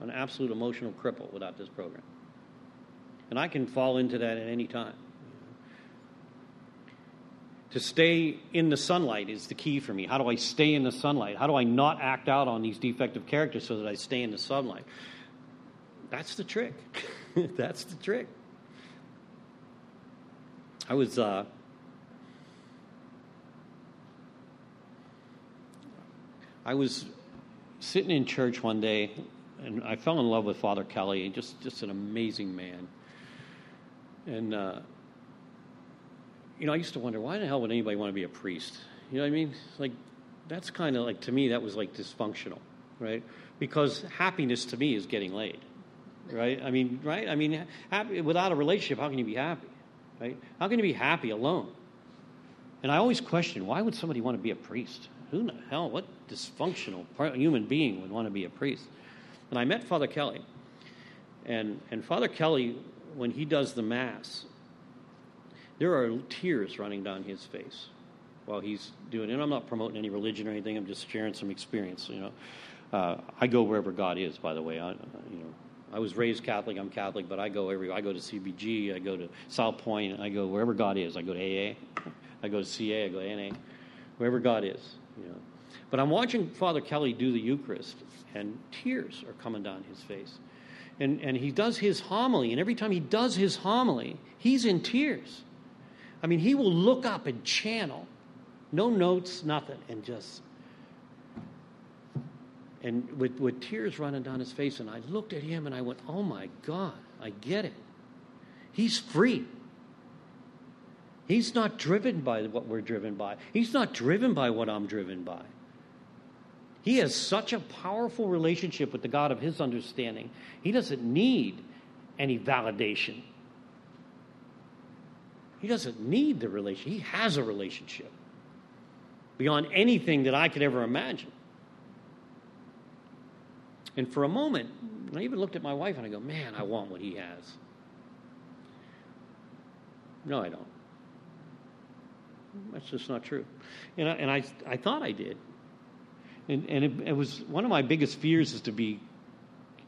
an absolute emotional cripple without this program. And I can fall into that at any time. To stay in the sunlight is the key for me. How do I stay in the sunlight? How do I not act out on these defective characters so that I stay in the sunlight? That's the trick. That's the trick. I was uh, I was sitting in church one day, and I fell in love with Father Kelly. Just just an amazing man. And uh, you know, I used to wonder why the hell would anybody want to be a priest? You know what I mean? Like, that's kind of like, to me, that was like dysfunctional, right? Because happiness to me is getting laid, right? I mean, right? I mean, happy, without a relationship, how can you be happy, right? How can you be happy alone? And I always question why would somebody want to be a priest? Who the hell, what dysfunctional human being would want to be a priest? And I met Father Kelly. And, and Father Kelly, when he does the Mass, there are tears running down his face while he's doing it. And I'm not promoting any religion or anything. I'm just sharing some experience. You know, uh, I go wherever God is. By the way, I, you know, I was raised Catholic. I'm Catholic, but I go every. I go to CBG. I go to South Point. I go wherever God is. I go to AA. I go to CA. I go to NA. Wherever God is. You know. But I'm watching Father Kelly do the Eucharist, and tears are coming down his face. And, and he does his homily, and every time he does his homily, he's in tears. I mean, he will look up and channel, no notes, nothing, and just. and with, with tears running down his face. And I looked at him and I went, Oh my God, I get it. He's free. He's not driven by what we're driven by, he's not driven by what I'm driven by. He has such a powerful relationship with the God of his understanding. He doesn't need any validation. He doesn't need the relationship. He has a relationship beyond anything that I could ever imagine. And for a moment, I even looked at my wife and I go, man, I want what he has. No, I don't. That's just not true. And I, and I, I thought I did. And, and it, it was one of my biggest fears is to be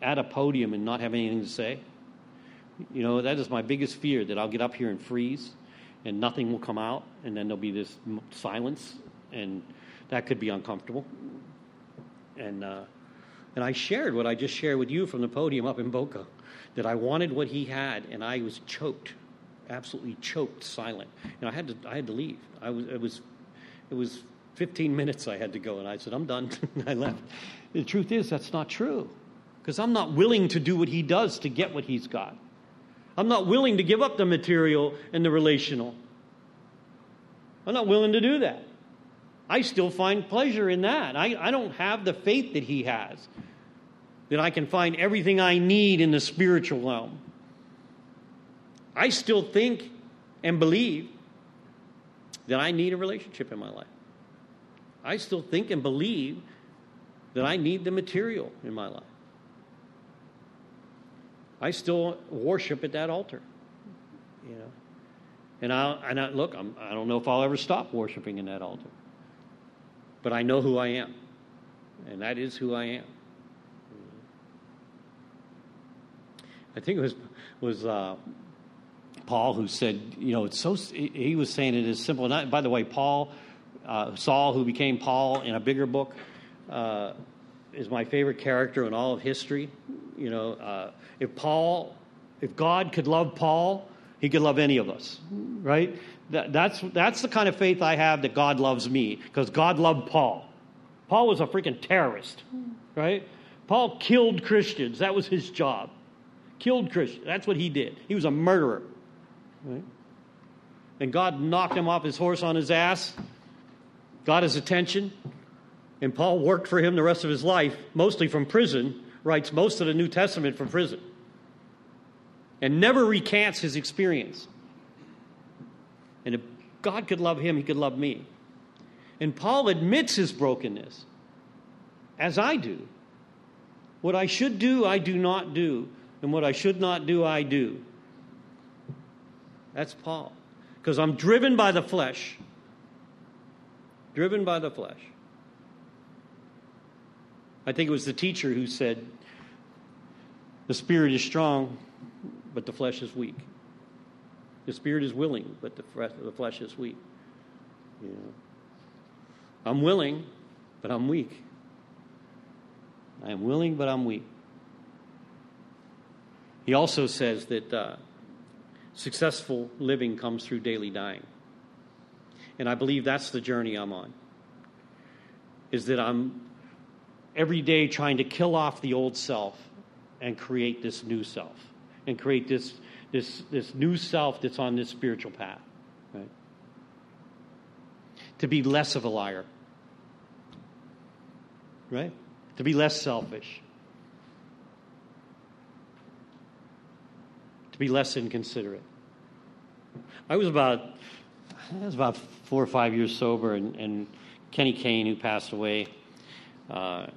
at a podium and not have anything to say. You know, that is my biggest fear that I'll get up here and freeze and nothing will come out and then there'll be this silence and that could be uncomfortable. And, uh, and I shared what I just shared with you from the podium up in Boca that I wanted what he had and I was choked, absolutely choked, silent. And I had to, I had to leave. I was, it, was, it was 15 minutes I had to go and I said, I'm done. I left. The truth is, that's not true because I'm not willing to do what he does to get what he's got. I'm not willing to give up the material and the relational. I'm not willing to do that. I still find pleasure in that. I, I don't have the faith that he has, that I can find everything I need in the spiritual realm. I still think and believe that I need a relationship in my life. I still think and believe that I need the material in my life. I still worship at that altar. You know, and I and I, look, I'm, I don't know if I'll ever stop worshiping in that altar, but I know who I am, and that is who I am. I think it was was uh, Paul who said, you know, it's so. He was saying it is simple. And by the way, Paul, uh, Saul, who became Paul in a bigger book, uh, is my favorite character in all of history. You know, uh, if Paul, if God could love Paul, he could love any of us, right? That, that's, that's the kind of faith I have that God loves me, because God loved Paul. Paul was a freaking terrorist, right? Paul killed Christians. That was his job. Killed Christians. That's what he did. He was a murderer, right? And God knocked him off his horse on his ass, got his attention, and Paul worked for him the rest of his life, mostly from prison, writes most of the New Testament from prison, and never recants his experience. And if God could love him, he could love me. And Paul admits his brokenness, as I do. What I should do, I do not do. And what I should not do, I do. That's Paul. Because I'm driven by the flesh. Driven by the flesh. I think it was the teacher who said, The spirit is strong, but the flesh is weak. The spirit is willing, but the, the flesh is weak. I'm willing, but I'm weak. I am willing, but I'm weak. He also says that uh, successful living comes through daily dying. And I believe that's the journey I'm on. Is that I'm every day trying to kill off the old self and create this new self and create this, this, this new self that's on this spiritual path. Right? To be less of a liar. Right? To be less selfish. To be less inconsiderate. I was about I was about four or five years sober, and, and Kenny Kane, who passed away, uh,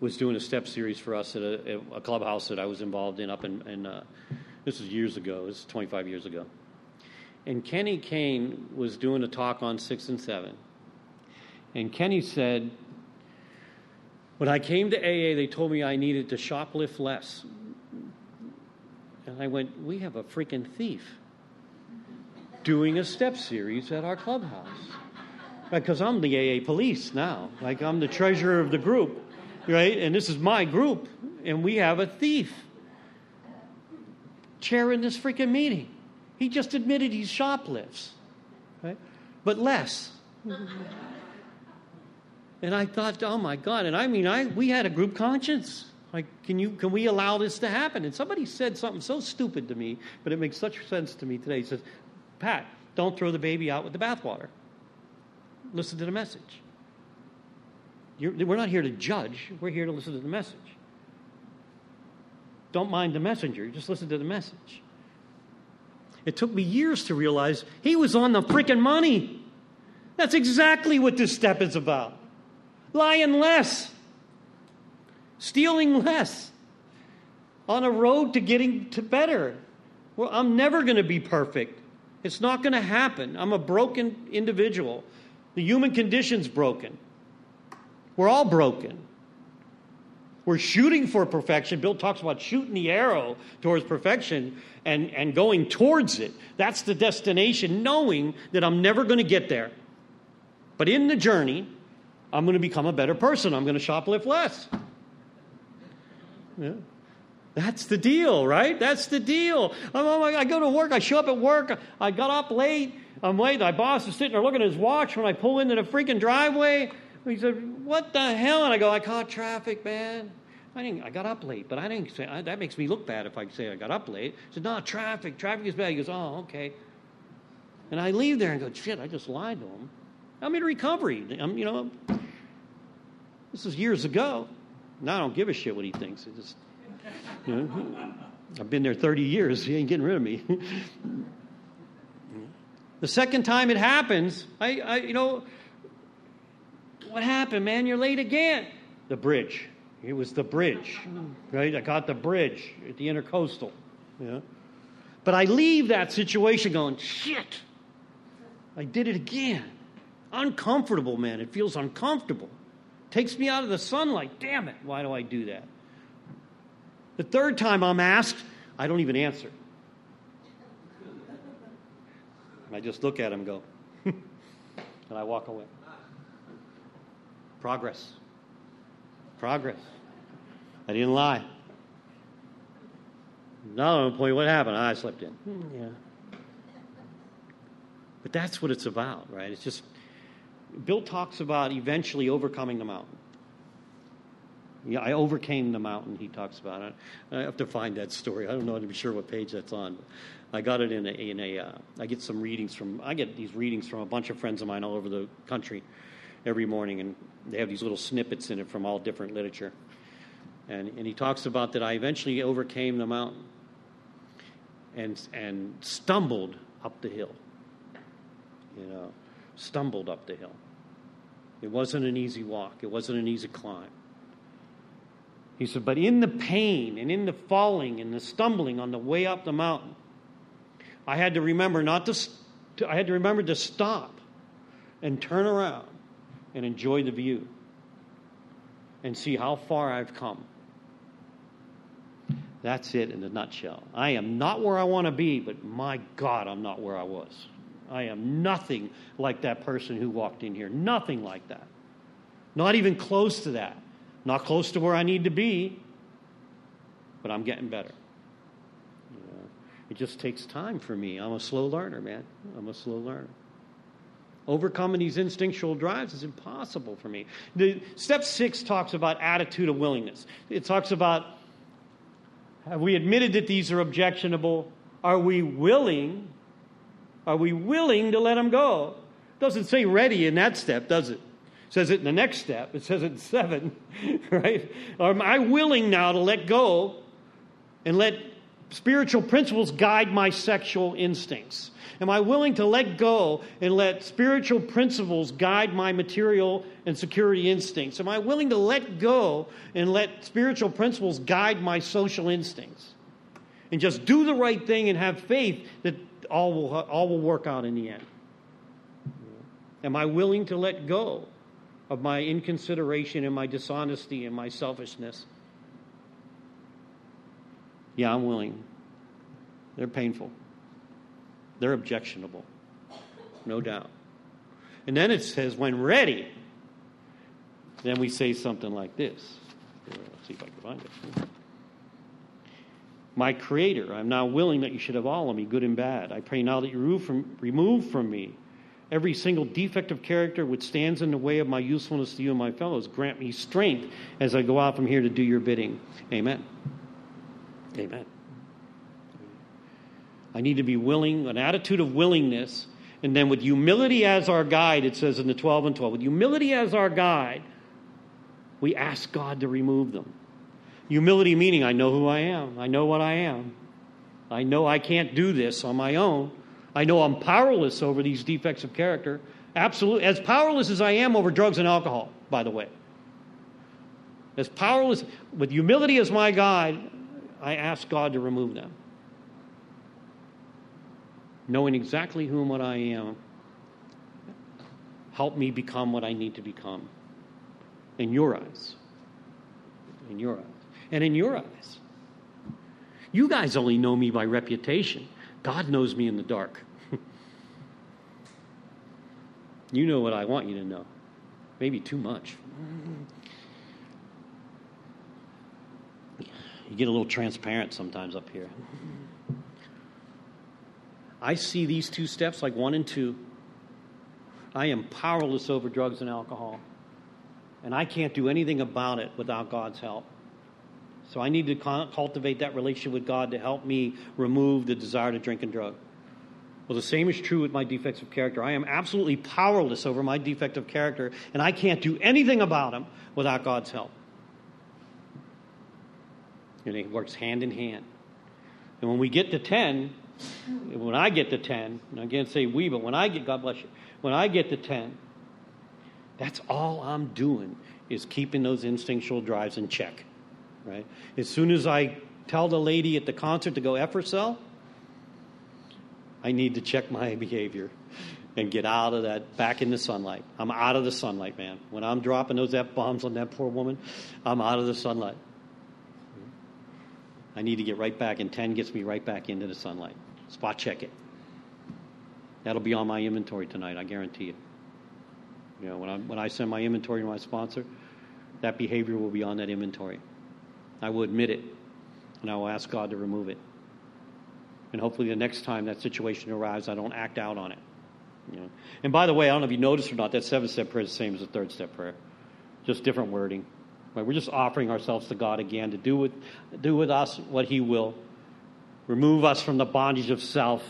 was doing a step series for us at a, a clubhouse that I was involved in up in, in uh, this was years ago, this was 25 years ago. And Kenny Kane was doing a talk on six and seven. And Kenny said, When I came to AA, they told me I needed to shoplift less. And I went, We have a freaking thief doing a step series at our clubhouse. Because I'm the AA police now. Like I'm the treasurer of the group right? And this is my group, and we have a thief chairing this freaking meeting. He just admitted he shoplifts, right? But less. And I thought, oh my God. And I mean, I, we had a group conscience. Like, can, you, can we allow this to happen? And somebody said something so stupid to me, but it makes such sense to me today. He says, Pat, don't throw the baby out with the bathwater. Listen to the message. You're, we're not here to judge, we're here to listen to the message. Don't mind the messenger, just listen to the message. It took me years to realize he was on the freaking money. That's exactly what this step is about lying less, stealing less, on a road to getting to better. Well, I'm never going to be perfect. It's not going to happen. I'm a broken individual. The human condition's broken. We're all broken. We're shooting for perfection. Bill talks about shooting the arrow towards perfection and, and going towards it. That's the destination, knowing that I'm never going to get there. But in the journey, I'm going to become a better person. I'm going to shoplift less. Yeah. That's the deal, right? That's the deal. Oh I go to work. I show up at work. I got up late. I'm late. My boss is sitting there looking at his watch when I pull into the freaking driveway. He said, "What the hell?" And I go, "I caught traffic, man." I didn't. I got up late, but I didn't say I, that makes me look bad if I say I got up late. He said, "No, traffic. Traffic is bad." He goes, "Oh, okay." And I leave there and go, "Shit! I just lied to him." I'm in recovery. I'm, you know, this is years ago. Now I don't give a shit what he thinks. It just, you know, I've been there 30 years. He ain't getting rid of me. the second time it happens, I, I, you know, what happened, man? You're late again. The bridge. It was the bridge, right? I got the bridge at the intercoastal. Yeah. But I leave that situation going, shit, I did it again. Uncomfortable, man. It feels uncomfortable. Takes me out of the sunlight. Damn it. Why do I do that? The third time I'm asked, I don't even answer. I just look at him and go, and I walk away. Progress. Progress. I didn't lie. Not No, point, what happened? I slept in. Hmm, yeah. But that's what it's about, right? It's just Bill talks about eventually overcoming the mountain. Yeah, I overcame the mountain. He talks about it. I have to find that story. I don't know to be sure what page that's on. I got it in a. In a uh, I get some readings from. I get these readings from a bunch of friends of mine all over the country every morning, and they have these little snippets in it from all different literature. And and he talks about that I eventually overcame the mountain and and stumbled up the hill. You know, stumbled up the hill. It wasn't an easy walk, it wasn't an easy climb. He said, but in the pain and in the falling and the stumbling on the way up the mountain, I had to remember not to, to I had to remember to stop and turn around and enjoy the view and see how far I've come. That's it in a nutshell. I am not where I want to be, but my God, I'm not where I was. I am nothing like that person who walked in here. Nothing like that. Not even close to that. Not close to where I need to be, but I'm getting better. it just takes time for me. I'm a slow learner, man. I'm a slow learner. Overcoming these instinctual drives is impossible for me. The, step six talks about attitude of willingness. It talks about have we admitted that these are objectionable? Are we willing are we willing to let them go? It doesn't say ready in that step, does it? It says it in the next step. It says it in seven, right? Am I willing now to let go and let spiritual principles guide my sexual instincts? Am I willing to let go and let spiritual principles guide my material and security instincts? Am I willing to let go and let spiritual principles guide my social instincts? And just do the right thing and have faith that all will, all will work out in the end. Am I willing to let go of my inconsideration and my dishonesty and my selfishness? Yeah, I'm willing. They're painful. They're objectionable. No doubt. And then it says, when ready, then we say something like this. Let's see if I can find it my Creator. I'm now willing that you should have all of me, good and bad. I pray now that you remove from, remove from me every single defect of character which stands in the way of my usefulness to you and my fellows. Grant me strength as I go out from here to do your bidding. Amen. Amen. I need to be willing, an attitude of willingness. And then with humility as our guide, it says in the 12 and 12, with humility as our guide, we ask God to remove them. Humility meaning, I know who I am, I know what I am. I know I can't do this on my own. I know I'm powerless over these defects of character. Absolutely. As powerless as I am over drugs and alcohol, by the way. As powerless, with humility as my guide, I ask God to remove them. Knowing exactly who and what I am, help me become what I need to become. In your eyes. In your eyes. And in your eyes. You guys only know me by reputation. God knows me in the dark. you know what I want you to know. Maybe too much. You get a little transparent sometimes up here. I see these two steps like one and two. I am powerless over drugs and alcohol. And I can't do anything about it without God's help. So I need to cultivate that relationship with God to help me remove the desire to drink and drug. Well, the same is true with my defects of character. I am absolutely powerless over my defect of character, and I can't do anything about them without God's help. And it works hand in hand. And when we get to 10, when I get to 10, and I can't say we, but when I get, God bless you, when I get to 10, that's all I'm doing is keeping those instinctual drives in check right? As soon as I tell the lady at the concert to go F herself, I need to check my behavior and get out of that, back in the sunlight. I'm out of the sunlight, man. When I'm dropping those F bombs on that poor woman, I'm out of the sunlight. I need to get right back, and 10 gets me right back into the sunlight. Spot check it. That'll be on my inventory tonight, I guarantee you. You know, when I, when I send my inventory to my sponsor, that behavior will be on that inventory. I will admit it, and I will ask God to remove it. And hopefully, the next time that situation arrives, I don't act out on it. You know? And by the way, I don't know if you noticed or not, that seven step prayer is the same as the third step prayer, just different wording. We're just offering ourselves to God again to do with, do with us what He will. Remove us from the bondage of self.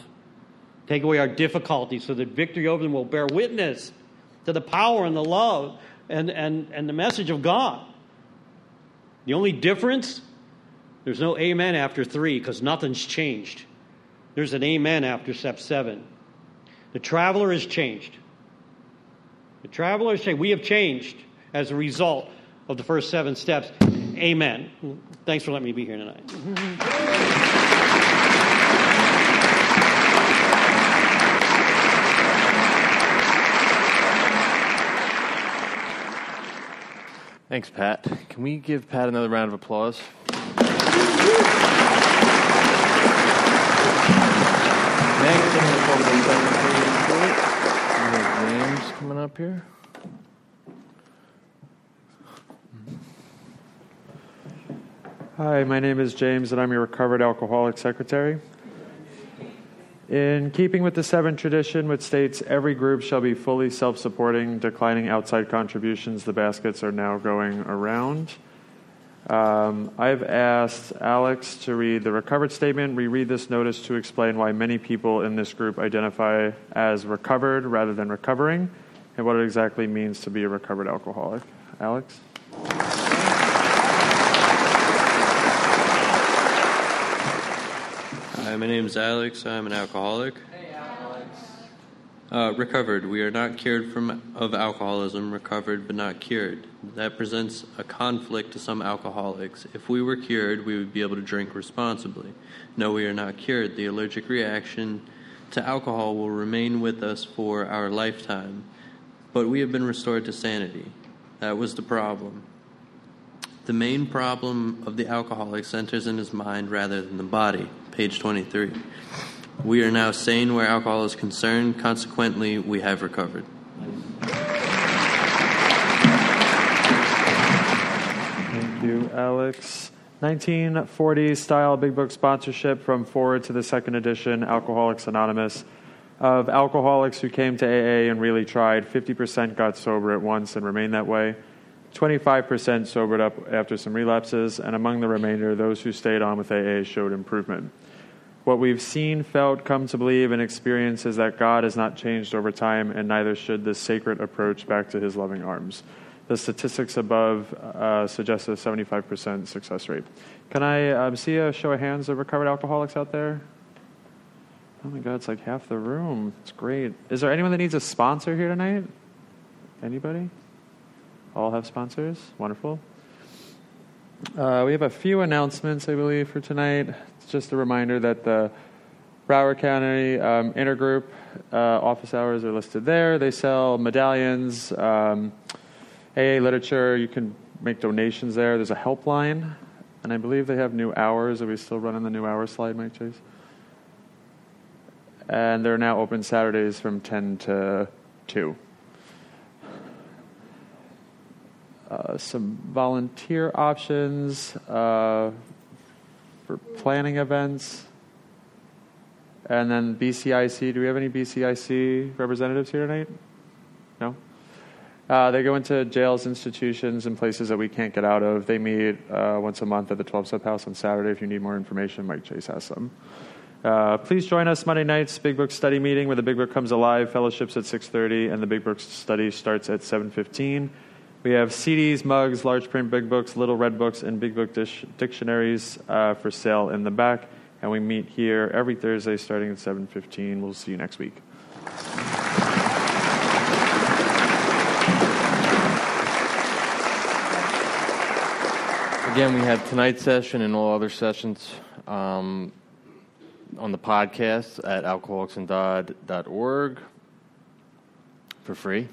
Take away our difficulties so that victory over them will bear witness to the power and the love and, and, and the message of God. The only difference, there's no amen after three because nothing's changed. There's an amen after step seven. The traveler has changed. The traveler has changed. We have changed as a result of the first seven steps. Amen. Thanks for letting me be here tonight. Thanks, Pat. Can we give Pat another round of applause? Have James coming up here. Hi, my name is James, and I'm your recovered alcoholic secretary. In keeping with the seven tradition, which states every group shall be fully self supporting, declining outside contributions, the baskets are now going around. Um, I've asked Alex to read the recovered statement, reread this notice to explain why many people in this group identify as recovered rather than recovering, and what it exactly means to be a recovered alcoholic. Alex? My name is Alex. I'm an alcoholic. Hey, Alex. Uh, recovered. We are not cured from of alcoholism. Recovered, but not cured. That presents a conflict to some alcoholics. If we were cured, we would be able to drink responsibly. No, we are not cured. The allergic reaction to alcohol will remain with us for our lifetime. But we have been restored to sanity. That was the problem. The main problem of the alcoholic centers in his mind rather than the body page 23. We are now sane where alcohol is concerned. Consequently, we have recovered. Thank you, Alex. 1940 style big book sponsorship from foreword to the second edition, Alcoholics Anonymous. Of alcoholics who came to AA and really tried, 50% got sober at once and remained that way. 25% sobered up after some relapses, and among the remainder, those who stayed on with AA showed improvement. What we've seen, felt, come to believe, and experienced is that God has not changed over time, and neither should this sacred approach back to his loving arms. The statistics above uh, suggest a 75% success rate. Can I um, see a show of hands of recovered alcoholics out there? Oh my God, it's like half the room. It's great. Is there anyone that needs a sponsor here tonight? Anybody? All have sponsors? Wonderful. Uh, we have a few announcements, I believe, for tonight. It's just a reminder that the Broward County um, Intergroup uh, office hours are listed there. They sell medallions, um, AA literature. You can make donations there. There's a helpline, and I believe they have new hours. Are we still running the new hours slide, Mike Chase? And they're now open Saturdays from 10 to 2. Uh, some volunteer options uh, for planning events. And then BCIC. Do we have any BCIC representatives here tonight? No? Uh, they go into jails, institutions, and places that we can't get out of. They meet uh, once a month at the 12 Step House on Saturday. If you need more information, Mike Chase has some. Uh, please join us Monday nights Big Book Study meeting where the Big Book comes alive. Fellowships at 6:30 and the Big Book Study starts at 7:15. We have CDs, mugs, large print big books, little red books, and big book dish- dictionaries uh, for sale in the back. And we meet here every Thursday starting at 7:15. We'll see you next week. Again, we have tonight's session and all other sessions um, on the podcast at alcoholicsandgod.org for free.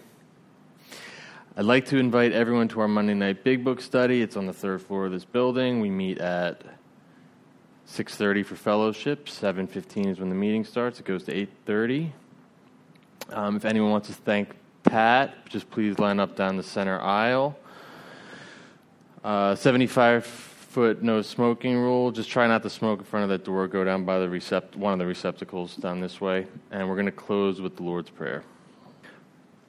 I'd like to invite everyone to our Monday night Big Book study. It's on the third floor of this building. We meet at 6:30 for fellowship. 7:15 is when the meeting starts. It goes to 8:30. Um, if anyone wants to thank Pat, just please line up down the center aisle. Uh, 75 foot no smoking rule. Just try not to smoke in front of that door. Go down by the recept- one of the receptacles down this way. And we're going to close with the Lord's Prayer.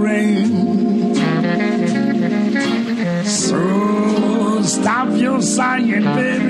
rain. So stop your sighing, baby,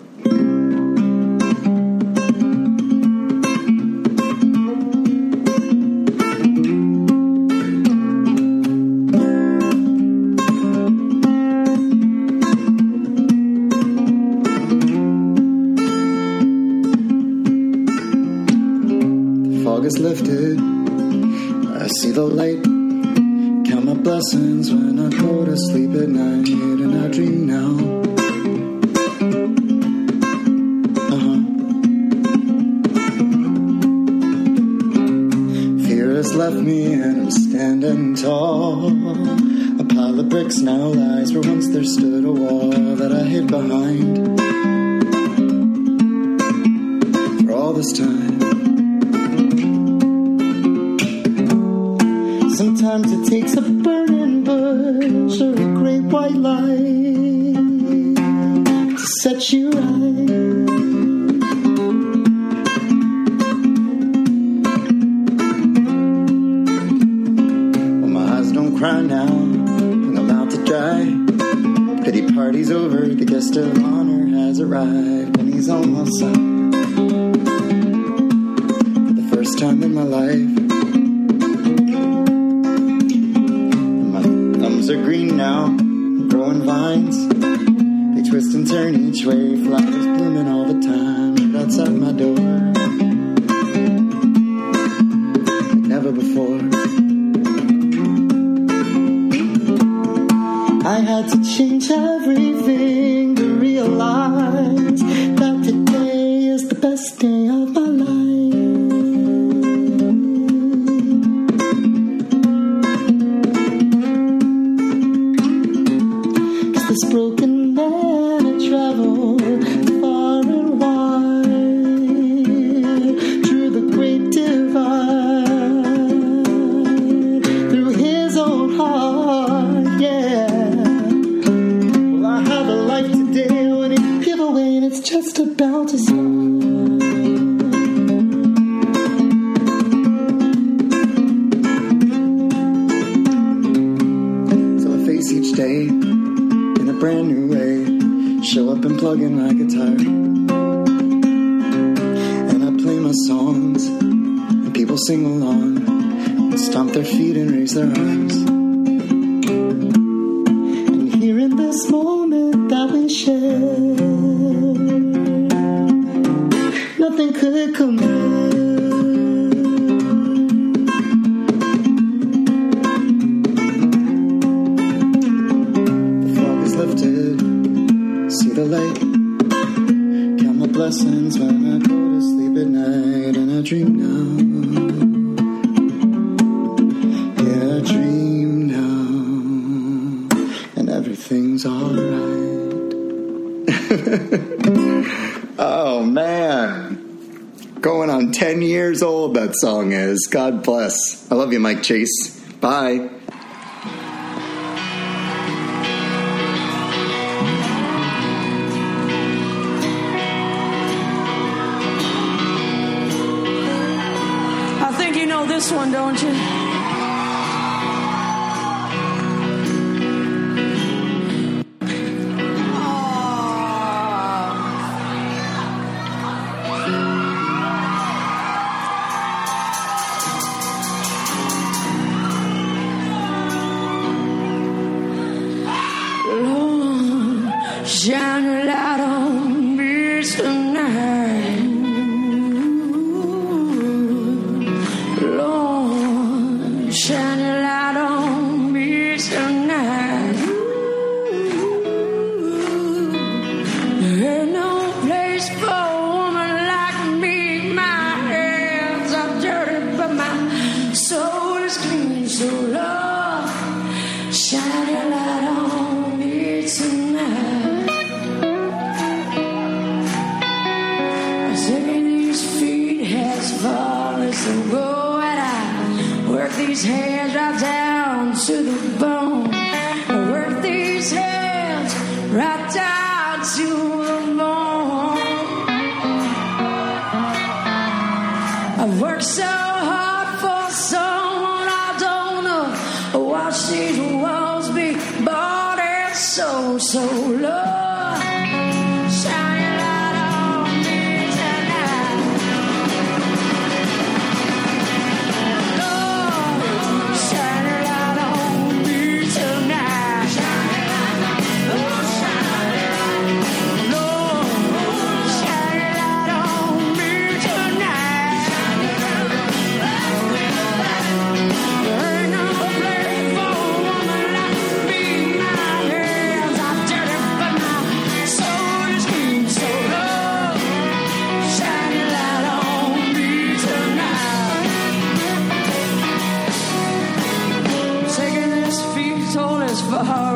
nothing could come. is. God bless. I love you, Mike Chase. Bye.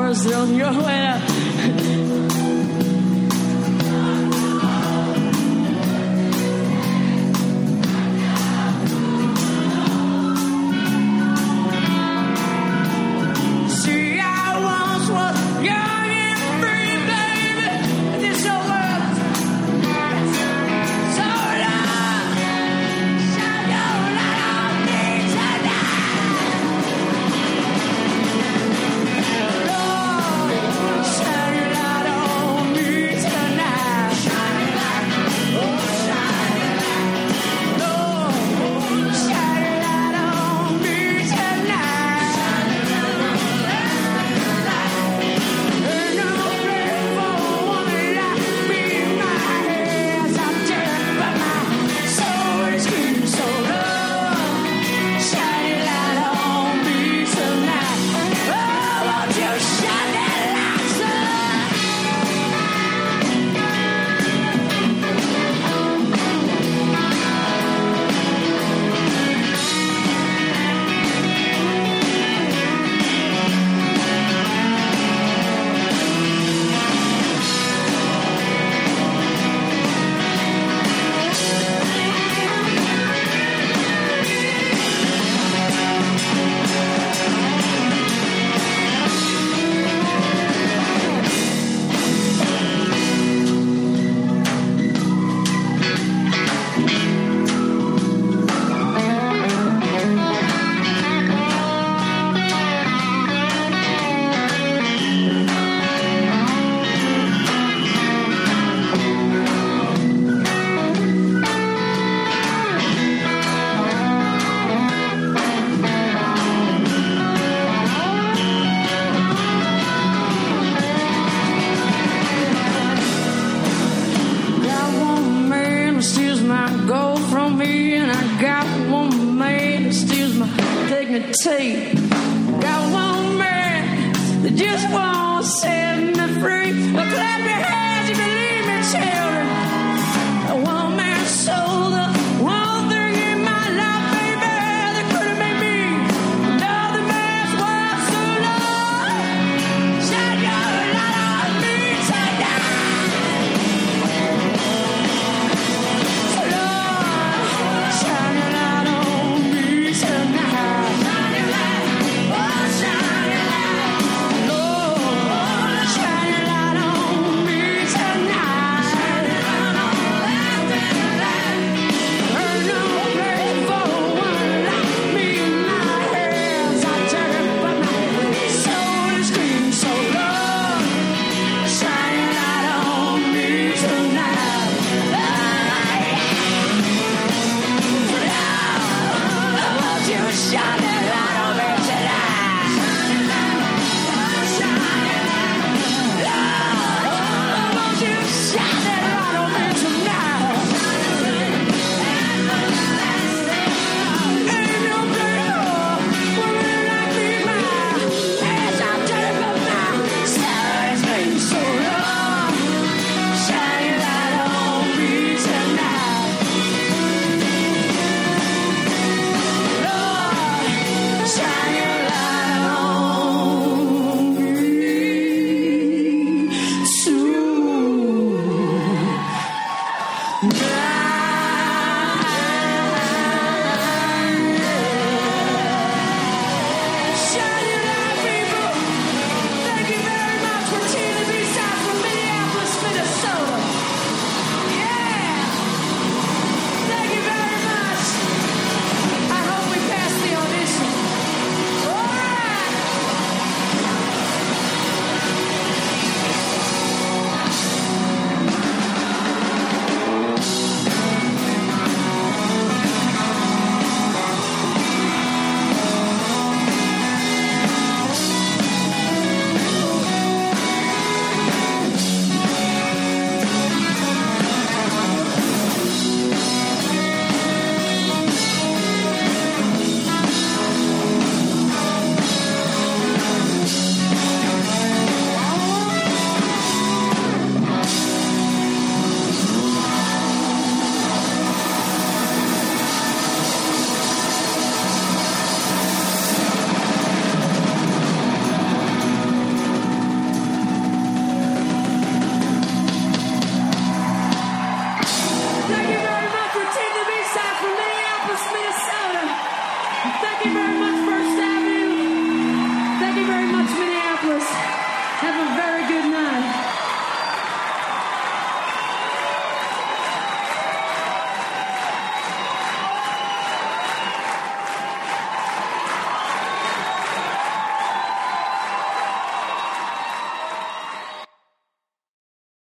Far as on your way.